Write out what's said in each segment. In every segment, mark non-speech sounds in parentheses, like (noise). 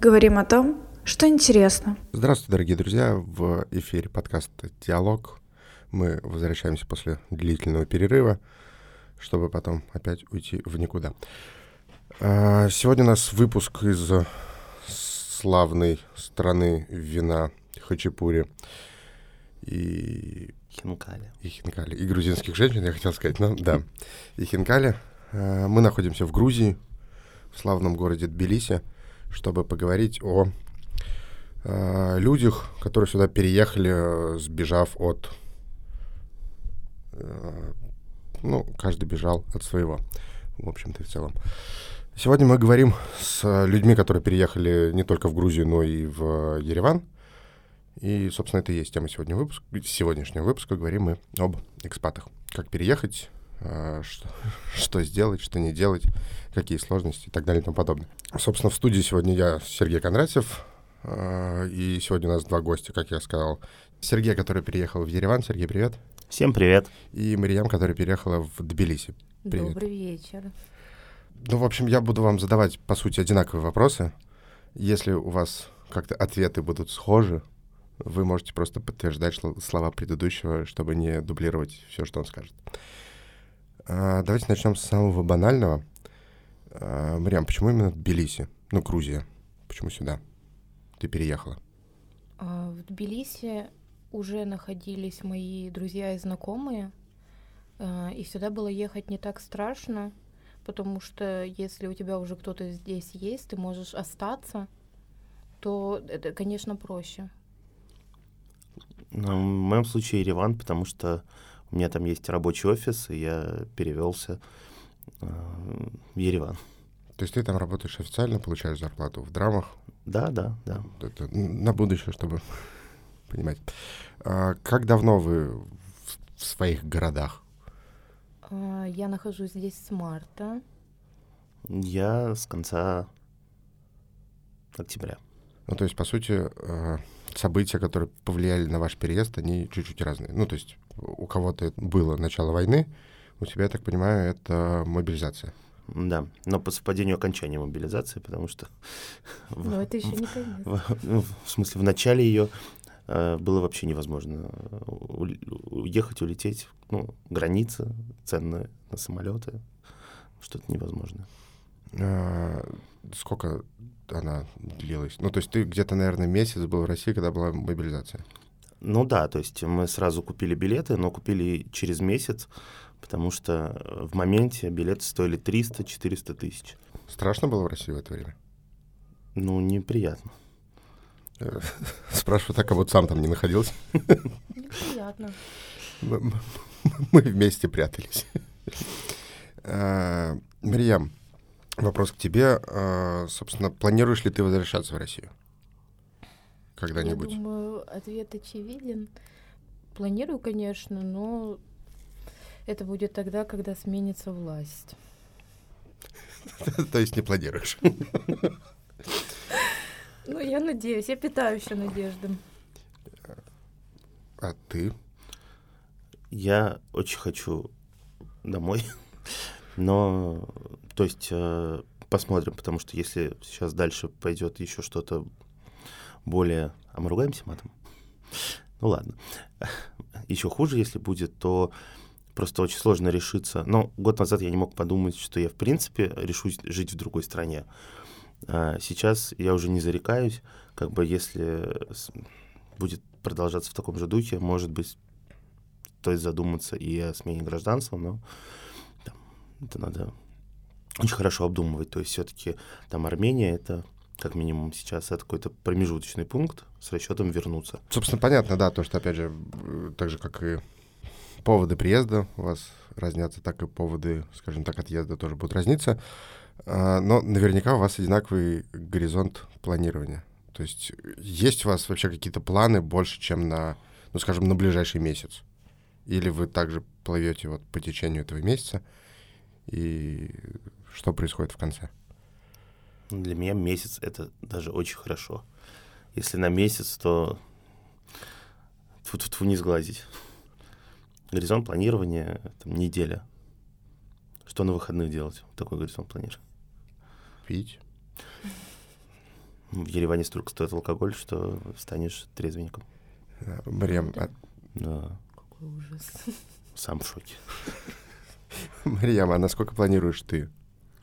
Говорим о том, что интересно. Здравствуйте, дорогие друзья. В эфире подкаста «Диалог». Мы возвращаемся после длительного перерыва, чтобы потом опять уйти в никуда. А, сегодня у нас выпуск из славной страны вина Хачапури и... Хинкали. И хинкали. И грузинских женщин, я хотел сказать, ну да. И хинкали. А, мы находимся в Грузии, в славном городе Тбилиси, чтобы поговорить о э, людях, которые сюда переехали, сбежав от... Э, ну, каждый бежал от своего, в общем-то в целом. Сегодня мы говорим с людьми, которые переехали не только в Грузию, но и в Ереван. И, собственно, это и есть тема сегодня выпуск, сегодняшнего выпуска. Говорим мы об экспатах. Как переехать, что, (laughs) что сделать, что не делать, какие сложности и так далее и тому подобное. Собственно, в студии сегодня я, Сергей Кондратьев, э, и сегодня у нас два гостя, как я сказал. Сергей, который переехал в Ереван. Сергей, привет. Всем привет. И Мариям, которая переехала в Тбилиси. Привет. Добрый вечер. Ну, в общем, я буду вам задавать, по сути, одинаковые вопросы. Если у вас как-то ответы будут схожи, вы можете просто подтверждать слова предыдущего, чтобы не дублировать все, что он скажет. А, давайте начнем с самого банального. А, Мариам, почему именно Тбилиси? Ну, Грузия. Почему сюда? Ты переехала? А, в Тбилиси уже находились мои друзья и знакомые, и сюда было ехать не так страшно, потому что если у тебя уже кто-то здесь есть, ты можешь остаться, то это, конечно, проще. Ну, в моем случае Ереван, потому что у меня там есть рабочий офис, и я перевелся э, в Ереван. То есть ты там работаешь официально, получаешь зарплату в драмах? Да, да, да. Это на будущее, чтобы (laughs) понимать. А как давно вы в своих городах? А, я нахожусь здесь с марта. Я с конца октября. Ну, то есть, по сути, э, события, которые повлияли на ваш переезд, они чуть-чуть разные. Ну, то есть у кого-то было начало войны, у тебя, я так понимаю, это мобилизация. Да, но по совпадению окончания мобилизации, потому что... (laughs) Но в, это еще не конец. В, ну, в смысле, в начале ее э, было вообще невозможно уехать, улететь. Ну, граница, цены на самолеты, что-то невозможно. А, сколько она длилась? Ну, то есть ты где-то, наверное, месяц был в России, когда была мобилизация? Ну да, то есть мы сразу купили билеты, но купили через месяц, потому что в моменте билеты стоили 300-400 тысяч. Страшно было в России в это время? Ну, неприятно. (laughs) Спрашиваю так, а вот сам там не находился. Неприятно. (laughs) Мы вместе прятались. Марьям, Вопрос к тебе. А, собственно, планируешь ли ты возвращаться в Россию? Когда-нибудь? Я думаю, ответ очевиден. Планирую, конечно, но это будет тогда, когда сменится власть. (laughs) То есть не планируешь? Ну, я надеюсь, я питаю еще надеждам. А ты? Я очень хочу домой, (laughs) но то есть э, посмотрим, потому что если сейчас дальше пойдет еще что-то более... А мы ругаемся матом? Ну ладно. (laughs) Еще хуже, если будет, то просто очень сложно решиться. Но год назад я не мог подумать, что я в принципе решусь жить в другой стране. А сейчас я уже не зарекаюсь, как бы если будет продолжаться в таком же духе, может быть, стоит задуматься и о смене гражданства, но там, это надо очень хорошо обдумывать. То есть все-таки там Армения это как минимум сейчас это какой-то промежуточный пункт с расчетом вернуться. Собственно, понятно, да, то, что, опять же, так же, как и поводы приезда у вас разнятся, так и поводы, скажем так, отъезда тоже будут разниться. А, но наверняка у вас одинаковый горизонт планирования. То есть есть у вас вообще какие-то планы больше, чем на, ну, скажем, на ближайший месяц? Или вы также плывете вот по течению этого месяца и что происходит в конце? Для меня месяц — это даже очень хорошо. Если на месяц, то тут не сглазить. Горизонт планирования — там, неделя. Что на выходных делать? Такой горизонт планирования. Пить. В Ереване столько стоит алкоголь, что станешь трезвенником. Мариам, а, Да, Какой ужас. сам в шоке. Мариам, а насколько планируешь ты?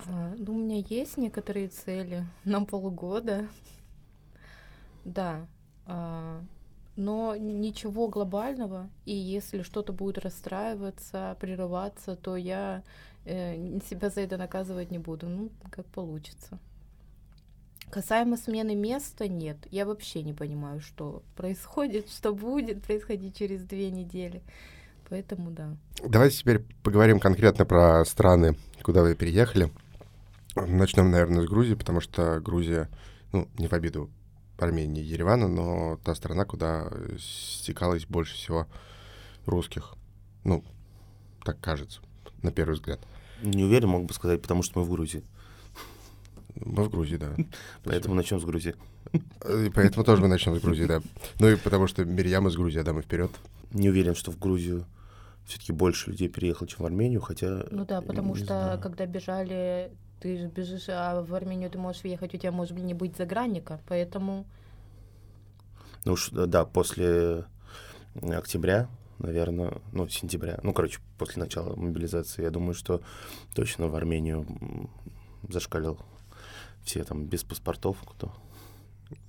А, Ну, у меня есть некоторые цели (laughs) на полгода. Да. а, Но ничего глобального. И если что-то будет расстраиваться, прерываться, то я э, себя за это наказывать не буду. Ну, как получится. Касаемо смены места, нет. Я вообще не понимаю, что происходит, (laughs) что будет происходить через две недели. Поэтому да. Давайте теперь поговорим конкретно про страны, куда вы переехали. Начнем, наверное, с Грузии, потому что Грузия, ну, не в обиду Армении и Еревана, но та страна, куда стекалось больше всего русских. Ну, так кажется, на первый взгляд. Не уверен, мог бы сказать, потому что мы в Грузии. Мы в Грузии, да. (laughs) Поэтому начнем с Грузии. И поэтому тоже мы (laughs) начнем с Грузии, да. Ну и потому что Мирьям из Грузии, а да, мы вперед. Не уверен, что в Грузию все-таки больше людей переехало, чем в Армению, хотя... Ну да, потому что знаю. когда бежали, ты же бежишь, а в Армению ты можешь въехать, у тебя может не быть загранника, поэтому Ну уж, э, да, после октября, наверное, ну, сентября, ну, короче, после начала мобилизации, я думаю, что точно в Армению зашкалил все там без паспортов, кто.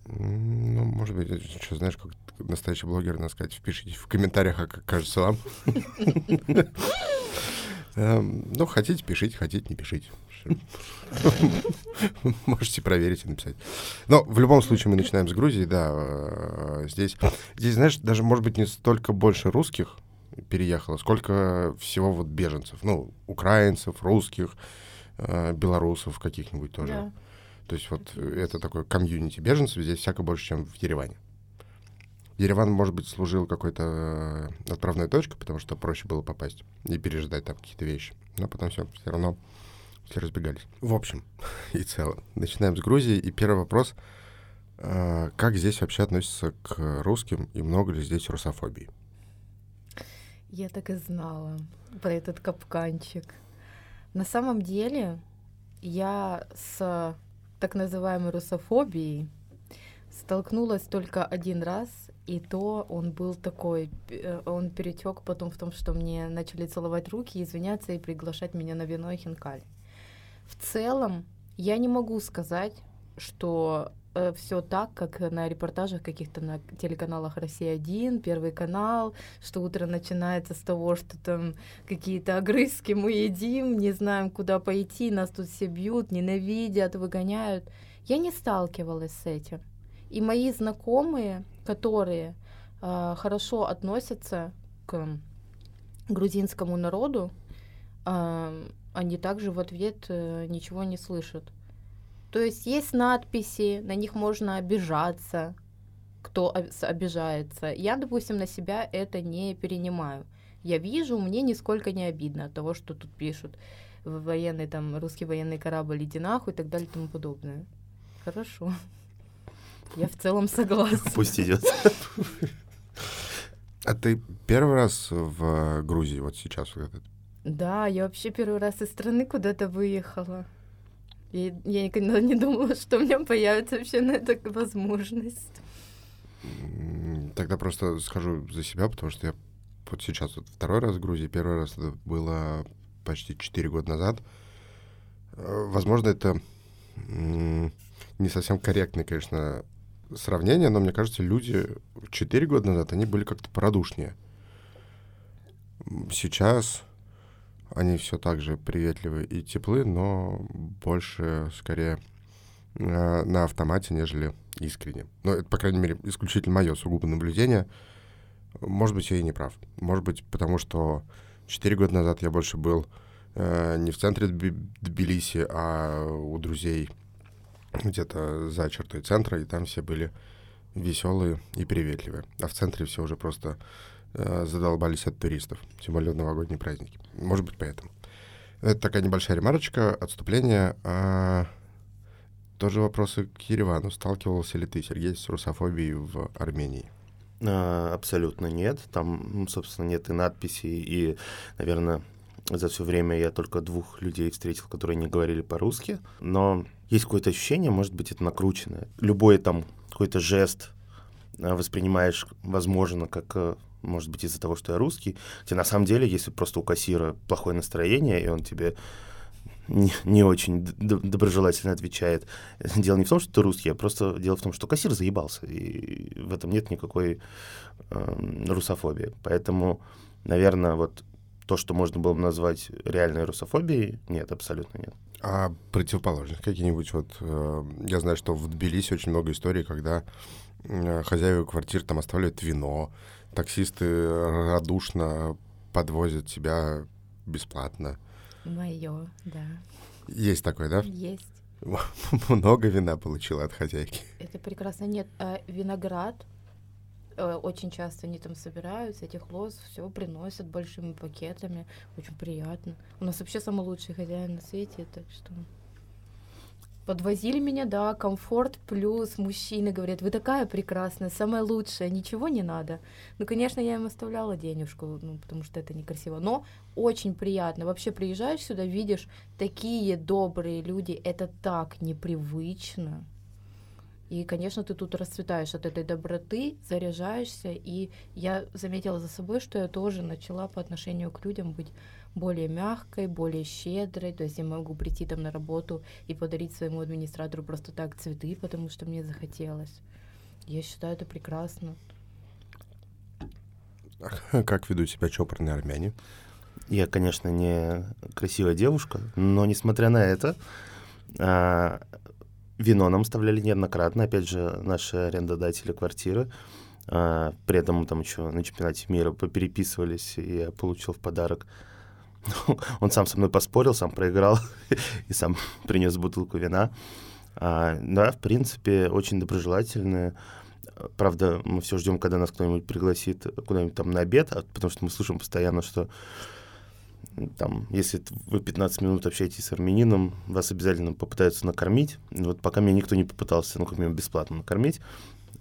Ну, может быть, что знаешь, как настоящий блогер, надо сказать, впишите в комментариях, а как кажется вам. (laughs) Эм, Ну, хотите, пишите, хотите, не пишите. Можете проверить и написать. Но в любом случае мы начинаем с Грузии, да. э, Здесь, здесь, знаешь, даже, может быть, не столько больше русских переехало, сколько всего вот беженцев. Ну, украинцев, русских, э, белорусов каких-нибудь тоже. да. То есть вот это такой комьюнити беженцев здесь всяко больше, чем в Ереване. Ереван, может быть, служил какой-то э, отправной точкой, потому что проще было попасть и пережидать там какие-то вещи. Но потом все, все равно все разбегались. В общем (laughs) и целом, начинаем с Грузии. И первый вопрос. э, Как здесь вообще относятся к русским и много ли здесь русофобии? Я так и знала про этот капканчик. На самом деле, я с так называемой русофобией столкнулась только один раз, и то он был такой, э, он перетек потом в том, что мне начали целовать руки, извиняться и приглашать меня на вино и хинкали. В целом, я не могу сказать, что все так, как на репортажах каких-то на телеканалах «Россия-1», «Первый канал», что утро начинается с того, что там какие-то огрызки мы едим, не знаем, куда пойти, нас тут все бьют, ненавидят, выгоняют. Я не сталкивалась с этим. И мои знакомые, которые э, хорошо относятся к грузинскому народу, э, они также в ответ э, ничего не слышат. То есть есть надписи, на них можно обижаться, кто обижается. Я, допустим, на себя это не перенимаю. Я вижу, мне нисколько не обидно от того, что тут пишут военный там русский военный корабль иди нахуй и так далее и тому подобное. Хорошо. Я в целом согласна. Пусть идет. А ты первый раз в Грузии вот сейчас? вот этот? Да, я вообще первый раз из страны куда-то выехала. Я, я никогда не думала, что у меня появится вообще на это возможность. Тогда просто скажу за себя, потому что я вот сейчас вот второй раз в Грузии, первый раз это было почти 4 года назад. Э, Возможно, это не совсем корректное, конечно, сравнение, но мне кажется, люди 4 года назад, они были как-то порадушнее. М, Сейчас они все так же приветливы и теплы, но больше, скорее, э, на автомате, нежели искренне. Но это, по крайней мере, исключительно мое сугубо наблюдение. Может быть, я и не прав. Может быть, потому что 4 года назад я больше был э, не в центре Тби- Тбилиси, а у друзей где-то за чертой центра, и там все были веселые и приветливые. А в центре все уже просто задолбались от туристов, тем более в новогодние праздники. Может быть, поэтому. Это такая небольшая ремарочка, отступление. А тоже вопросы к Еревану. Сталкивался ли ты, Сергей, с русофобией в Армении? А, Абсолютно нет. Там, ну, собственно, нет и надписей, и, наверное, за все время я только двух людей встретил, которые не говорили по-русски. Но есть какое-то ощущение, может быть, это накрученное. Любой там какой-то жест э, воспринимаешь, возможно, как, э, может быть, из-за того, что я русский. Хотя на самом деле, если просто у кассира плохое настроение, и он тебе не, не очень доброжелательно отвечает. (laughs) Дело не в том, что ты русский, а просто дело в том, что кассир заебался, и в этом нет никакой э, русофобии. Поэтому, наверное, вот то, что можно было бы назвать реальной русофобией, нет, абсолютно нет. А противоположность какие-нибудь вот... Э, я знаю, что в Тбилиси очень много историй, когда э, хозяева квартир там оставляют вино, таксисты радушно подвозят тебя бесплатно. Мое, да. Есть такое, да? Есть. (laughs) Много вина получила от хозяйки. Это прекрасно. Нет, а виноград э, очень часто они там собираются, этих лоз, все приносят большими пакетами. Очень приятно. У нас вообще самый лучший хозяин на свете, так что Подвозили меня, да, комфорт плюс. Мужчины говорят, вы такая прекрасная, самая лучшая, ничего не надо. Ну, конечно, я им оставляла денежку, ну, потому что это некрасиво. Но очень приятно. Вообще приезжаешь сюда, видишь такие добрые люди, это так непривычно. И, конечно, ты тут расцветаешь от этой доброты, заряжаешься. И я заметила за собой, что я тоже начала по отношению к людям быть более мягкой, более щедрой. То есть я могу прийти там на работу и подарить своему администратору просто так цветы, потому что мне захотелось. Я считаю это прекрасно. (laughs) Как ведут себя чопорные армяне? Я, конечно, не красивая девушка, но несмотря на это, а, вино нам оставляли неоднократно. Опять же, наши арендодатели квартиры. А, при этом мы там еще на чемпионате мира попереписывались, и я получил в подарок (laughs) он сам со мной поспорил, сам проиграл (laughs) и сам (laughs) принес бутылку вина. А, да, в принципе, очень доброжелательные. Правда, мы все ждем, когда нас кто-нибудь пригласит куда-нибудь там на обед, а, потому что мы слышим постоянно, что там, если вы 15 минут общаетесь с армянином, вас обязательно попытаются накормить. Вот пока меня никто не попытался, ну, как минимум, бесплатно накормить,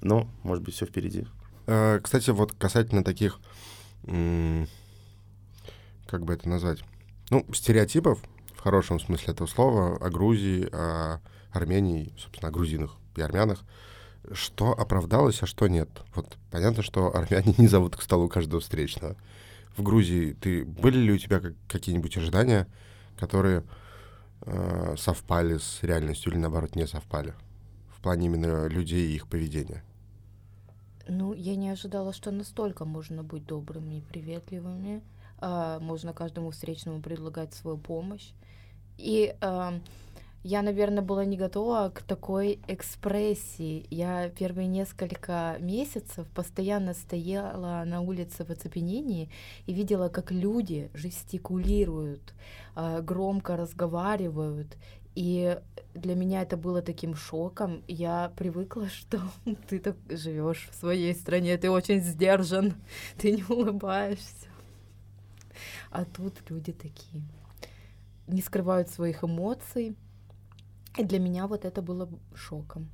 но, может быть, все впереди. Э, кстати, вот касательно таких как бы это назвать, ну, стереотипов, в хорошем смысле этого слова, о Грузии, о Армении, собственно, о грузинах и армянах, что оправдалось, а что нет. Вот понятно, что армяне не зовут к столу каждого встречного. В Грузии ты были ли у тебя какие-нибудь ожидания, которые э, совпали с реальностью или наоборот не совпали в плане именно людей и их поведения? Ну, я не ожидала, что настолько можно быть добрыми и приветливыми. А, можно каждому встречному предлагать свою помощь. И э, я, наверное, была не готова к такой экспрессии. Я первые несколько месяцев постоянно стояла на улице в оцепенении и видела, как люди жестикулируют, э, громко разговаривают. И для меня это было таким шоком. Я привыкла, (laughs) что ты так живешь в своей стране, ты очень сдержан, ты не улыбаешься. А тут люди такие не скрывают своих эмоций. И для меня вот это было шоком.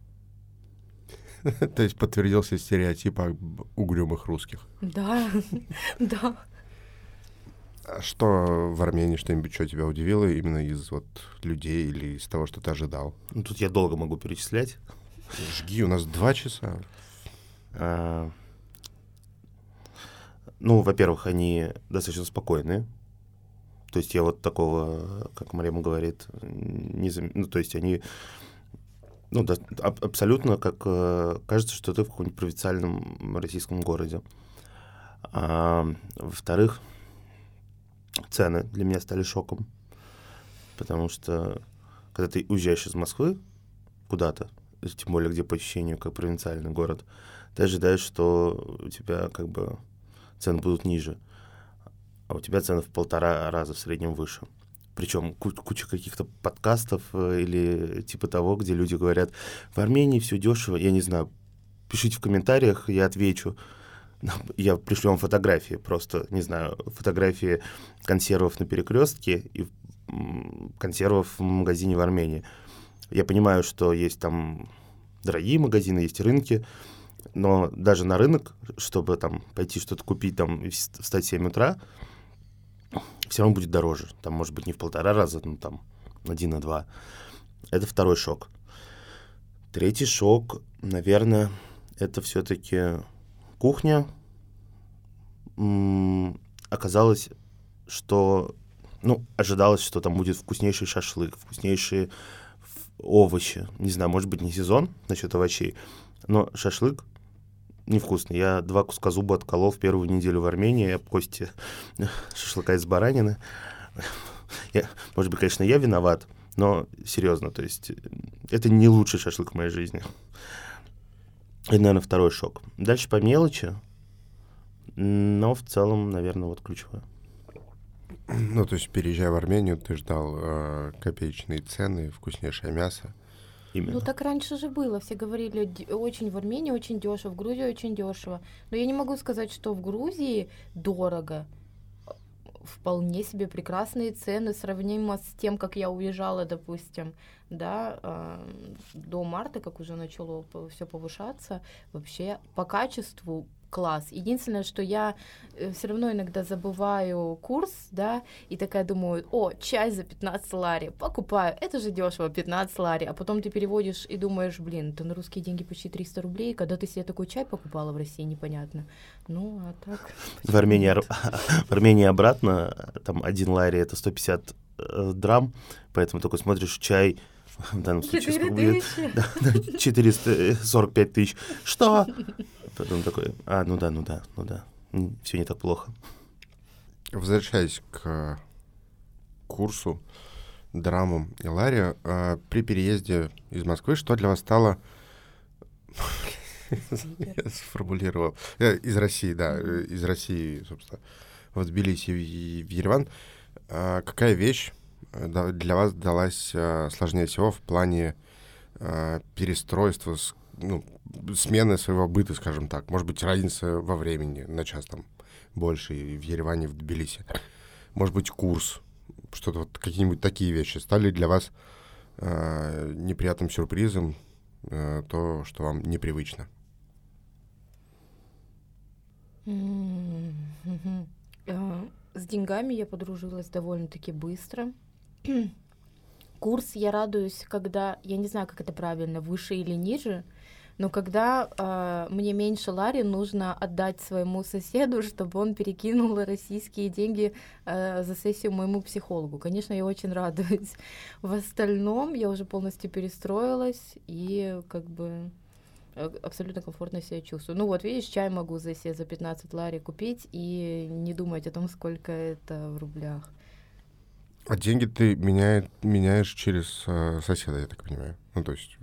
(laughs) То есть подтвердился стереотип об угрюмых русских. Да, (laughs) да. А что в Армении, что-нибудь, что тебя удивило именно из вот людей или из того, что ты ожидал? Ну, тут я долго могу перечислять. Жги, у нас два часа. Ну, во-первых, они достаточно спокойные. То есть я вот такого, как Марема говорит, не зам... ну, то есть они ну, да, аб- абсолютно как э, кажется, что ты в каком-нибудь провинциальном российском городе. А, во-вторых, цены для меня стали шоком, потому что когда ты уезжаешь из Москвы куда-то, тем более где по ощущению как провинциальный город, ты ожидаешь, что у тебя как бы цены будут ниже, а у тебя цены в полтора раза в среднем выше. Причем куча каких-то подкастов э, или типа того, где люди говорят, в Армении все дешево, я не знаю, пишите в комментариях, я отвечу. Я пришлю вам фотографии, просто, не знаю, фотографии консервов на перекрестке и консервов в магазине в Армении. Я понимаю, что есть там дорогие магазины, есть рынки, но даже на рынок, чтобы там пойти что-то купить, там, встать в 7 утра, все равно будет дороже. Там, может быть, не в полтора раза, но там один на два. Это второй шок. Третий шок, наверное, это все-таки кухня. М, Оказалось, что, ну, ожидалось, что там будет вкуснейший шашлык, вкуснейшие овощи. Не знаю, может быть, не сезон насчет овощей, но шашлык невкусный. Я два куска зуба отколол в первую неделю в Армении, об кости (laughs) шашлыка из баранины. Я, может быть, конечно, я виноват, но серьезно, то есть э, это не лучший шашлык в моей жизни. Это, наверное, второй шок. Дальше по мелочи, но в целом, наверное, вот ключевое. Ну, то есть, переезжая в Армению, ты ждал э, копеечные цены, вкуснейшее мясо. Именно. Ну так раньше же было, все говорили, «Д- очень в Армении очень дешево, в Грузии очень дешево. Но я не могу сказать, что в Грузии дорого. Вполне себе прекрасные цены, сравнимо с тем, как я уезжала, допустим, да, а, до марта, как уже начало все повышаться, вообще по качеству класс. Единственное, что я все равно иногда забываю курс, да, и такая думаю, о, чай за 15 лари, покупаю, это же дешево, 15 лари, а потом ты переводишь и думаешь, блин, это на русские деньги почти 300 рублей, когда ты себе такой чай покупала в России, непонятно. Ну, а так... (laughs) В Армении, ар- (laughs) в Армении обратно, там один лари это 150 э, драм, поэтому такой смотришь чай, (laughs) в данном случае Четыре сколько будет? тысячи. Да, да, 445 тысяч. Что? Потом такой, а, ну да, ну да, ну да, все не так плохо. Возвращаясь к курсу, драмам и Ларе, э, при переезде из Москвы, что для вас стало... (laughs) Я сформулировал. Э, Из России, да, э, из России, собственно, в Тбилиси и в Ереван. А Какая вещь для вас далась сложнее всего в плане перестройства, с- ну, смены своего быта, скажем так? Может быть, разница во времени на час там больше и в Ереване, и в Тбилиси. Может быть, курс, что-то вот какие-нибудь такие вещи стали для вас э, неприятным сюрпризом, э, то, что вам непривычно. М, мгм. А, С деньгами я подружилась довольно-таки быстро. (clears throat) Курс я радуюсь, когда, я не знаю, как это правильно, выше или ниже, но когда а, мне меньше лари нужно отдать своему соседу, чтобы он перекинул российские деньги а, за сессию моему психологу. Конечно, я очень радуюсь. В остальном я уже полностью перестроилась и как бы э, абсолютно комфортно себя чувствую. Ну вот, видишь, чай могу за себе за 15 лари купить и не думать о том, сколько это в рублях. А деньги ты меняет, меняешь через э, соседа, я так понимаю. Ну, то есть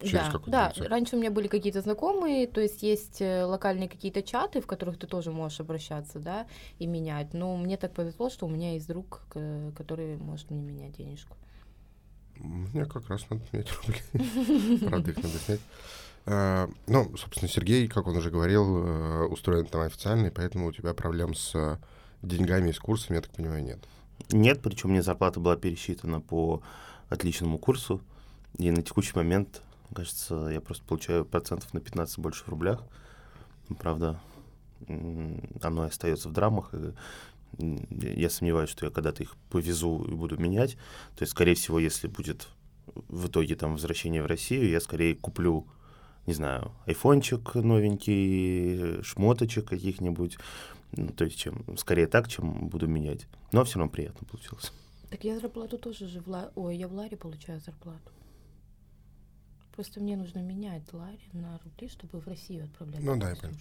через да, да. лицо. Раньше у меня были какие-то знакомые, то есть есть э, локальные какие-то чаты, в которых ты тоже можешь обращаться, да, и менять. Но мне так повезло, что у меня есть друг, который может мне менять денежку. Мне как раз надо снять рубли. (laughs) Правда, их надо снять. А, Ну, собственно, Сергей, как он уже говорил, э, устроен там официально, и поэтому у тебя проблем с э, деньгами и с курсами, я так понимаю, нет. Нет, причем мне зарплата была пересчитана по отличному курсу, и на текущий момент, кажется, я просто получаю процентов на 15 больше в рублях. Ну, Правда, оно и остается в драмах, и я сомневаюсь, что я когда-то их повезу и буду менять. То есть, скорее всего, если будет в итоге там возвращение в Россию, я скорее куплю, не знаю, айфончик новенький, шмоточек каких-нибудь. Ну, то есть, чем, скорее так, чем буду менять. Но все равно приятно получилось. Так я зарплату тоже же в Ла... Ой, я в Ларе получаю зарплату. Просто мне нужно менять Лари на рубли, чтобы в Россию отправлять. Ну да, я понял.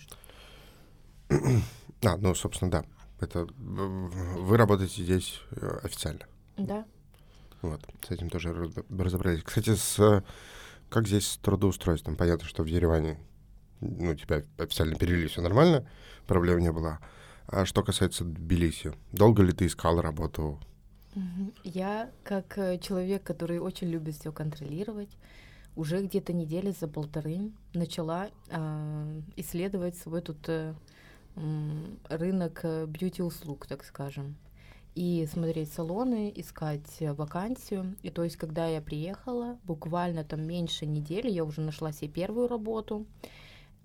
(clears throat) А, ну, собственно, да. Это вы работаете здесь э, официально. Да. Вот, с этим тоже раз- разобрались. Кстати, с, как здесь с трудоустройством? Понятно, что в Ереване ну, тебя официально перевели, все нормально, проблем не было. А что касается Тбилиси, долго ли ты искал работу? Я, как э, человек, который очень любит все контролировать, уже где-то недели за полторы начала а, исследовать свой тут э, рынок э, бьюти-услуг, так скажем. И смотреть салоны, искать э, вакансию. И то есть, когда я приехала, буквально там меньше недели, я уже нашла себе первую работу.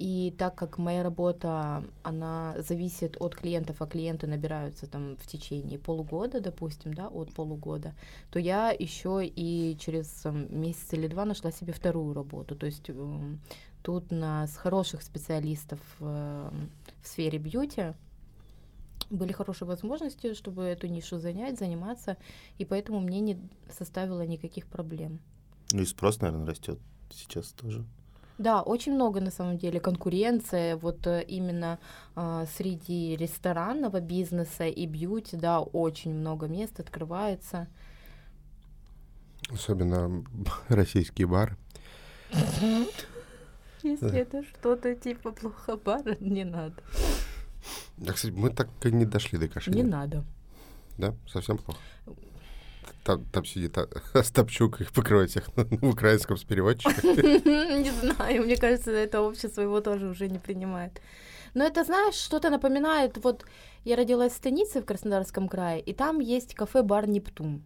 И так как моя работа, она зависит от клиентов, а клиенты набираются там в течение полугода, допустим, да, от полугода, то я еще и через месяц или два нашла себе вторую работу. То есть эм, тут нас хороших специалистов в сфере бьюти были хорошие возможности, чтобы эту нишу занять, заниматься, и поэтому мне не составило никаких проблем. Ну и спрос, наверное, растет сейчас тоже. Да, очень много на самом деле конкуренция вот э, именно э, среди ресторанного бизнеса и бьюти, да, очень много мест открывается. Особенно (laughs) российские бары. (laughs) Если это что-то типа плохо бара, не надо. Да, кстати, мы так и не дошли до кошелька. Не надо. Да? Совсем плохо? Там, там сидит а, (laughs) Остапчук и покрывает всех (laughs) на украинском с переводчиком. (laughs) Не знаю, мне кажется, это общество его тоже уже не принимает. Но это, знаешь, что-то напоминает, вот я родилась в станице в Краснодарском крае, и там есть кафе-бар «Нептун»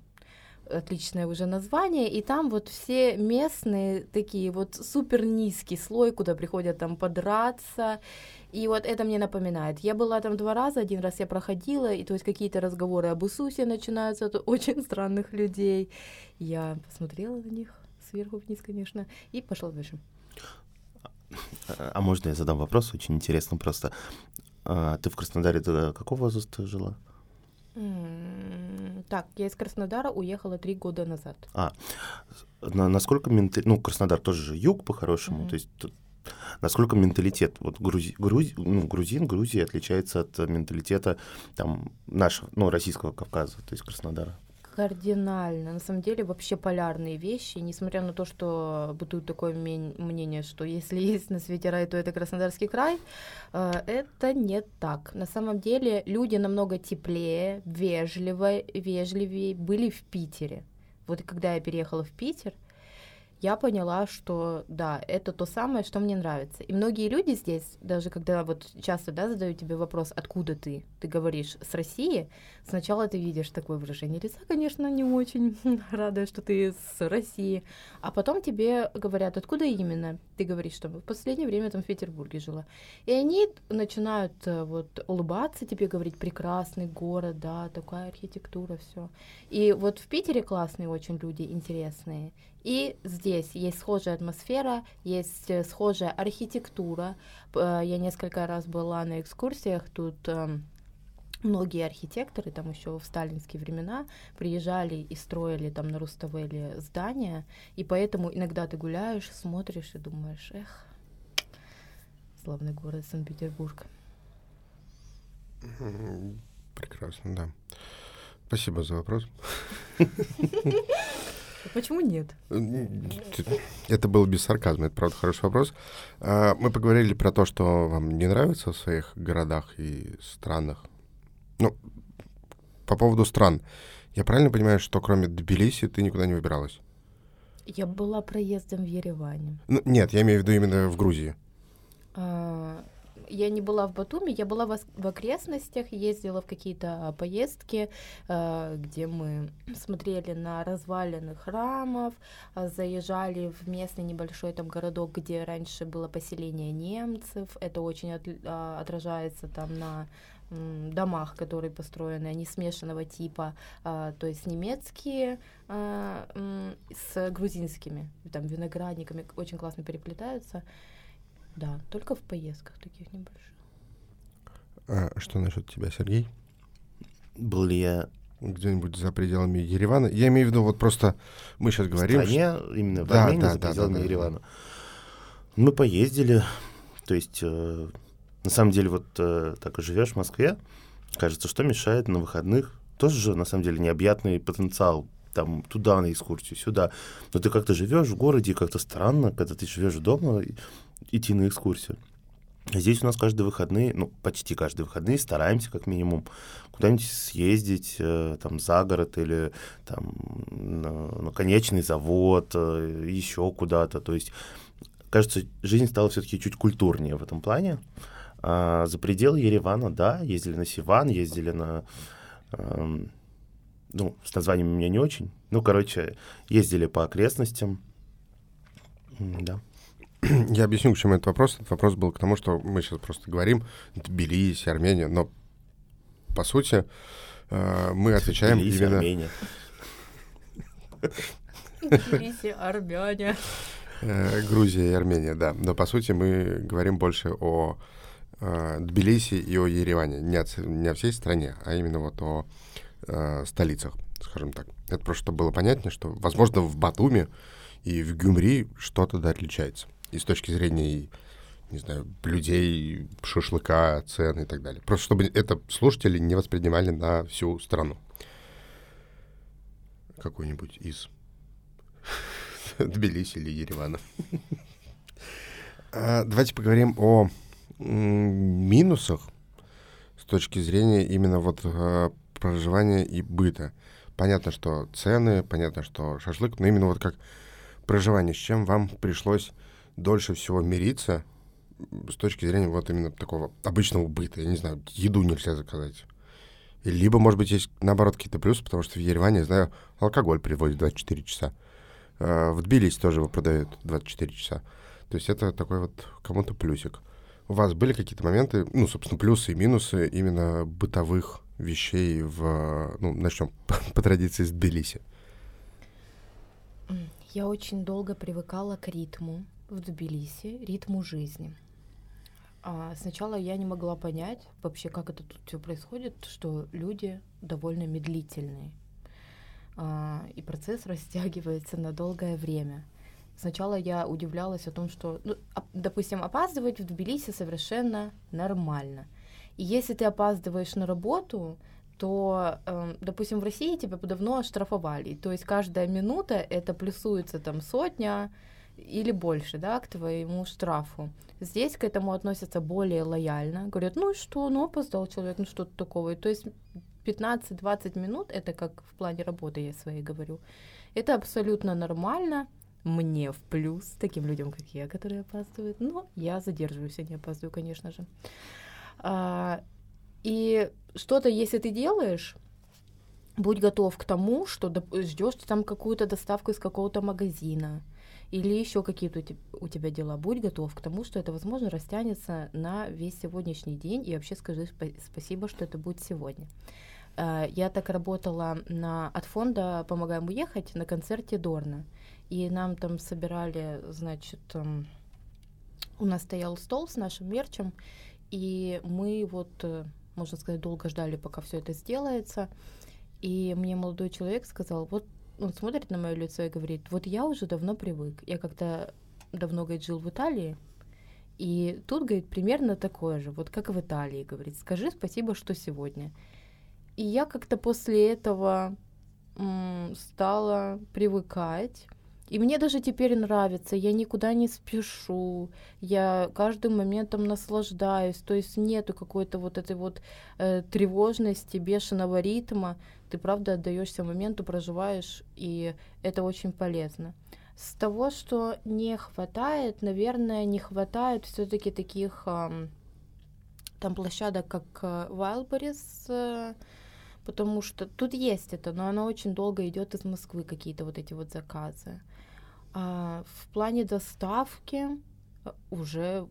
отличное уже название, и там вот все местные такие вот супер низкий слой, куда приходят там подраться, и вот это мне напоминает. Я была там два раза, один раз я проходила, и то есть какие-то разговоры об Иисусе начинаются от очень странных людей. Я посмотрела на них сверху вниз, конечно, и пошла дальше. А, а можно я задам вопрос? Очень интересно просто. А, ты в Краснодаре до какого возраста жила? Так, я из Краснодара уехала три года назад. А, на, насколько менталитет... Ну, Краснодар тоже же юг по-хорошему, mm-hmm. то есть насколько менталитет, вот грузи, грузи, ну, грузин, Грузия отличается от менталитета там нашего, ну, российского Кавказа, то есть Краснодара? Кардинально. На самом деле вообще полярные вещи, несмотря на то, что бытует такое мнение, что если есть на свете рай, то это Краснодарский край, э, это не так. На самом деле люди намного теплее, вежливее, вежливее были в Питере. Вот когда я переехала в Питер, я поняла, что да, это то самое, что мне нравится. И многие люди здесь, даже когда вот часто да, задают тебе вопрос, откуда ты, ты говоришь с России, сначала ты видишь такое выражение лица, конечно, не очень (laughs) рада, что ты с России, а потом тебе говорят, откуда именно. Ты говоришь, что в последнее время там в Петербурге жила. И они начинают э, вот улыбаться тебе, говорить, прекрасный город, да, такая архитектура, все. И вот в Питере классные очень люди, интересные. И здесь есть схожая атмосфера, есть э, схожая архитектура. Э, я несколько раз была на экскурсиях, тут эм, многие архитекторы, там еще в сталинские времена, приезжали и строили там на Руставеле здания, и поэтому иногда ты гуляешь, смотришь и думаешь, эх, славный город Санкт-Петербург. Прекрасно, да. Спасибо за вопрос. (laughs) Почему нет? Это было без сарказма, это правда хороший вопрос. А, мы поговорили про то, что вам не нравится в своих городах и странах. Ну, по поводу стран. Я правильно понимаю, что кроме Тбилиси ты никуда не выбиралась? Я была проездом в Ереване. Ну, нет, я имею в виду именно в Грузии. А, я не была в Батуми, я была в, в окрестностях, ездила в какие-то поездки, э, где мы (clears throat) смотрели на развалины храмов, э, заезжали в местный небольшой там городок, где раньше было поселение немцев. Это очень от, отражается там на домах, которые построены, они смешанного типа, а, то есть немецкие а, с грузинскими, там виноградниками очень классно переплетаются. Да, только в поездках таких небольших. А что насчет тебя, Сергей? Был ли я где-нибудь за пределами Еревана? Я имею в виду, вот просто мы сейчас говорим... В стране, что... именно в да, Армении, да, за пределами да, да, Еревана. Да. Мы поездили, то есть, э, на самом деле, вот э, так и живешь в Москве, кажется, что мешает на выходных? Тоже же, на самом деле, необъятный потенциал там туда на экскурсию, сюда. Но ты как-то живешь в городе, как-то странно, когда ты живешь дома, идти на экскурсию. Здесь у нас каждые выходные, ну, почти каждые выходные стараемся как минимум куда-нибудь съездить, э, там, за город или там на, на конечный завод, э, еще куда-то. То есть, кажется, жизнь стала все-таки чуть культурнее в этом плане. А за пределы Еревана, да, ездили на Сиван, ездили на... Э, ну, с названием у меня не очень. Ну, короче, ездили по окрестностям. Да. Я объясню, к чему этот вопрос. Этот вопрос был к тому, что мы сейчас просто говорим Тбилиси, Армения, но по сути э, мы отвечаем Тбилиси, именно... Армения. Тбилиси, армяне. Э, Грузия и Армения, да. Но по сути мы говорим больше о э, Тбилиси и о Ереване. Не, о, ц- не о всей стране, а именно вот о э, столицах, скажем так. Это просто чтобы было понятнее, что, возможно, в Батуми и в Гюмри что-то да отличается. И с точки зрения, не знаю, людей, шашлыка, цен и так далее. Просто чтобы это слушатели не воспринимали на всю страну. Какой-нибудь из (laughs) Тбилиси или Еревана. А, Давайте поговорим о минусах с точки зрения именно вот э, проживания и быта. Понятно, что цены, понятно, что шашлык, но именно вот как проживание, с чем вам пришлось дольше всего мириться с точки зрения вот именно такого обычного быта. Я не знаю, еду нельзя заказать. Либо, может быть, есть, наоборот, какие-то плюсы, потому что в Ереване, я знаю, алкоголь привозят 24 часа. Э, В Тбилиси тоже его продают 24 часа. То есть это такой вот кому-то плюсик. У вас были какие-то моменты, ну, собственно, плюсы и минусы именно бытовых вещей в... Ну, начнем (laughs) по традиции с Тбилиси. Я очень долго привыкала к ритму в Тбилиси, ритму жизни. А сначала я не могла понять вообще, как это тут все происходит, что люди довольно медлительные. А, и процесс (laughs) растягивается на долгое время. Сначала я удивлялась о том, что, ну, оп- допустим, опаздывать в Тбилиси совершенно нормально. И если ты опаздываешь на работу, то, эм, допустим, в России тебя давно оштрафовали. То есть каждая минута это плюсуется там сотня или больше, да, к твоему штрафу. Здесь к этому относятся более лояльно. Говорят, ну и что, ну опоздал человек, ну что тут такого. И то есть 15-20 минут, это как в плане работы я своей говорю, это абсолютно нормально, мне в плюс, таким людям, как я, которые опаздывают. Но я задерживаюсь, я не опаздываю, конечно же. А, и что-то, если ты делаешь, будь готов к тому, что ждешь там какую-то доставку из какого-то магазина или еще какие-то у те- у тебя дела. Будь готов к тому, что это, возможно, растянется на весь сегодняшний день, и вообще скажи спа- спасибо, что это будет сегодня. А, Я так работала на, от фонда «Помогаем уехать» на концерте Дорна. И нам там собирали, значит, эм, у нас стоял стол с нашим мерчем, и мы вот, э, можно сказать, долго ждали, пока все это сделается. И мне молодой человек сказал, вот он смотрит на мое лицо и говорит, вот я уже давно привык. Я как-то давно, говорит, жил в Италии, и тут, говорит, примерно такое же, вот как в Италии, говорит, скажи спасибо, что сегодня. И я как-то после этого м, стала привыкать. И мне даже теперь нравится, я никуда не спешу, я каждым моментом наслаждаюсь, то есть нету какой-то вот этой вот э, тревожности, бешеного ритма, ты правда отдаешься моменту, проживаешь, и это очень полезно. С того, что не хватает, наверное, не хватает все-таки таких ам, там площадок, как э, Wildberries, э, потому что тут есть это, но оно очень долго идет из Москвы, какие-то вот эти вот заказы. А в плане доставки э, уже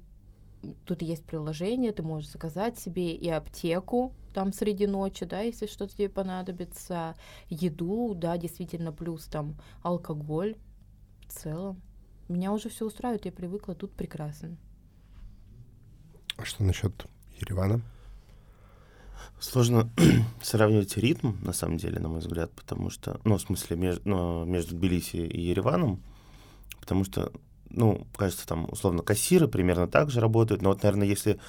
тут есть приложение, ты можешь заказать себе и аптеку там среди ночи, да, если что-то тебе понадобится, еду, да, действительно, плюс там алкоголь в целом. Меня уже все устраивает, я привыкла, тут прекрасно. А что насчет Еревана? Сложно (clears throat) сравнивать ритм, на самом деле, на мой взгляд, потому что, ну, в смысле, меж- ну, между Тбилиси и Ереваном, потому что, ну, кажется, там, условно, кассиры примерно так же работают, но вот, наверное, если,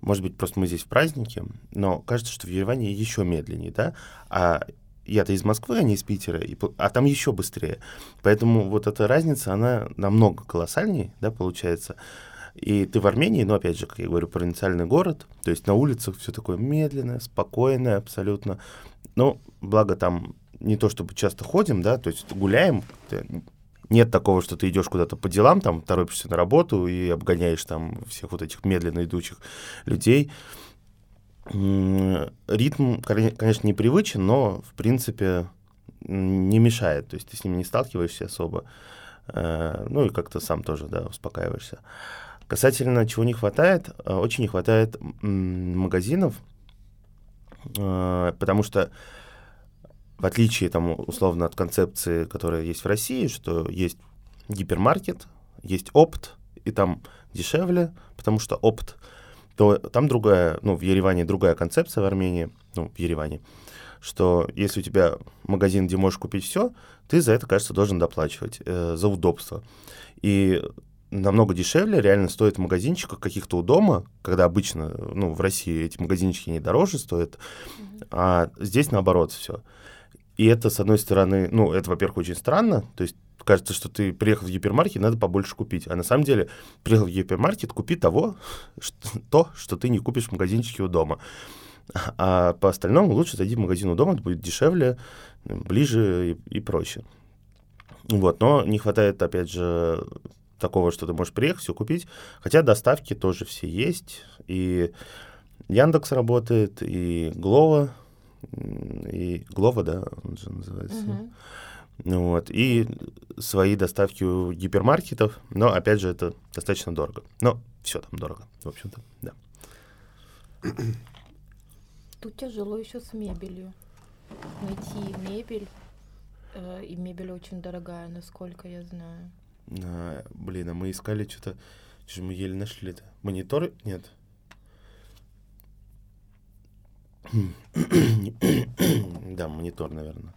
может быть, просто мы здесь в празднике, но кажется, что в Ереване еще медленнее, да, а я-то из Москвы, а не из Питера, и, а там еще быстрее. Поэтому вот эта разница, она намного колоссальнее, да, получается. И ты в Армении, ну, опять же, как я говорю, провинциальный город, то есть на улицах все такое медленное, спокойное абсолютно. Но благо там не то чтобы часто ходим, да, то есть гуляем, нет такого, что ты идешь куда-то по делам, там торопишься на работу и обгоняешь там всех вот этих медленно идущих людей. Ритм, коне- конечно, непривычен, но, в принципе, не мешает, то есть ты с ним не сталкиваешься особо. Э, ну и как-то сам тоже, да, успокаиваешься. Касательно чего не хватает, э, очень не хватает магазинов, э, потому что в отличие, там, условно, от концепции, которая есть в России, что есть гипермаркет, есть опт, и там дешевле, потому что опт, то там другая, ну, в Ереване другая концепция в Армении, ну, в Ереване, что если у тебя магазин, где можешь купить все, ты за это, кажется, должен доплачивать, э, за удобство. И намного дешевле реально стоит в магазинчиках каких-то у дома, когда обычно, ну, в России эти магазинчики не дороже стоят, mm-hmm. а здесь наоборот все. И это, с одной стороны, ну, это, во-первых, очень странно, то есть кажется, что ты приехал в гипермаркет, надо побольше купить. А на самом деле, приехал в гипермаркет, купи того, (laughs) что, то, что ты не купишь в магазинчике у дома. А по остальному лучше зайди в магазин у дома, это будет дешевле, ближе и, и проще. Вот, но не хватает, опять же, такого, что ты можешь приехать, все купить. Хотя доставки тоже все есть. И Яндекс работает, и Глова, и Глова, да, он же называется. Uh-huh. Вот, и свои доставки у гипермаркетов, но, опять же, это достаточно дорого. Но все там дорого, в общем-то, да. Тут тяжело еще с мебелью. Найти мебель, э, и мебель очень дорогая, насколько я знаю. А, блин, а мы искали что-то, что мы еле нашли-то. Мониторы? Нет. (coughs) да, монитор, наверное.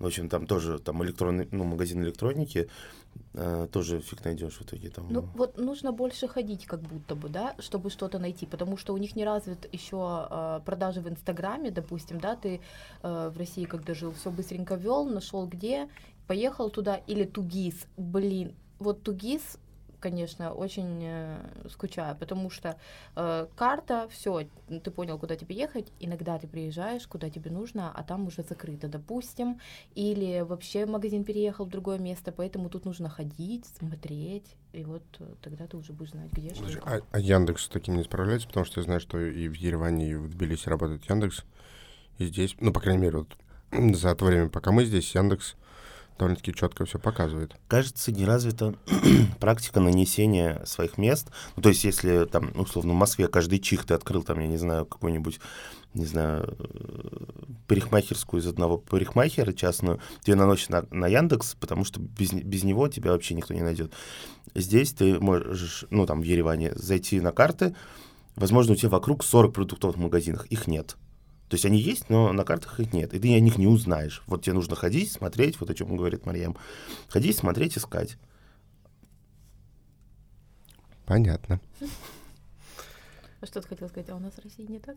В общем, там тоже там электронный, ну, магазин электроники, э, тоже фиг найдешь в итоге там. Ну, вот нужно больше ходить, как будто бы, да, чтобы что-то найти, потому что у них не развит еще э, продажи в Инстаграме, допустим, да, ты э, в России, когда жил, все быстренько вел, нашел где, поехал туда, или Тугис, блин, вот Тугис конечно, очень э, скучаю, потому что э, карта, все, ты понял, куда тебе ехать, иногда ты приезжаешь, куда тебе нужно, а там уже закрыто, допустим, или вообще магазин переехал в другое место, поэтому тут нужно ходить, смотреть, и вот тогда ты уже будешь знать, где что. А, а Яндекс с таким не справляется, потому что я знаю, что и в Ереване, и в Тбилиси работает Яндекс, и здесь, ну, по крайней мере, вот за то время, пока мы здесь, Яндекс довольно-таки четко все показывает. Кажется, не развита (clears throat) практика нанесения своих мест. Ну, то есть, если там, условно, в Москве каждый чих ты открыл, там, я не знаю, какой-нибудь, не знаю, парикмахерскую из одного парикмахера частную, тебе наносят на, на Яндекс, потому что без, без него тебя вообще никто не найдет. Здесь ты можешь, ну, там, в Ереване, зайти на карты, возможно, у тебя вокруг 40 продуктов в магазинах, их нет. То есть они есть, но на картах их нет. И ты о них не узнаешь. Вот тебе нужно ходить, смотреть, вот о чем говорит Марьям. Ходить, смотреть, искать. Понятно. А что ты хотел сказать? А у нас в России не так?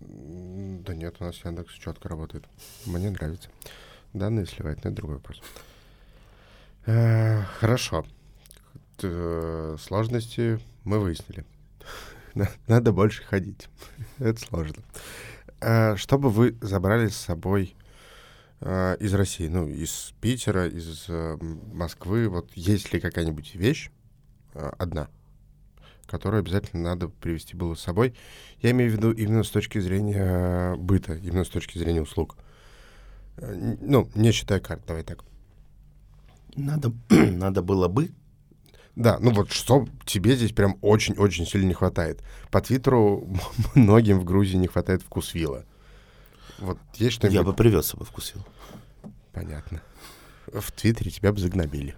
Да нет, у нас Яндекс четко работает. Мне нравится. Данные сливать, но это другой вопрос. Э, хорошо. Сложности мы выяснили. Надо больше ходить. (laughs) Это сложно. А, что бы вы забрали с собой а, из России, ну, из Питера, из э, Москвы, вот есть ли какая-нибудь вещь, а, одна, которую обязательно надо привезти было с собой? Я имею в виду именно с точки зрения быта, именно с точки зрения услуг. Э, ну, не считая карт, давай так. Надо, (clears throat) надо было бы да, ну вот что тебе здесь прям очень-очень сильно не хватает. По Твиттеру (laughs) многим в Грузии не хватает вкусвилла. Вот есть что-нибудь... Я бы привез с собой вкусвилл. Понятно. В Твиттере тебя бы загнобили.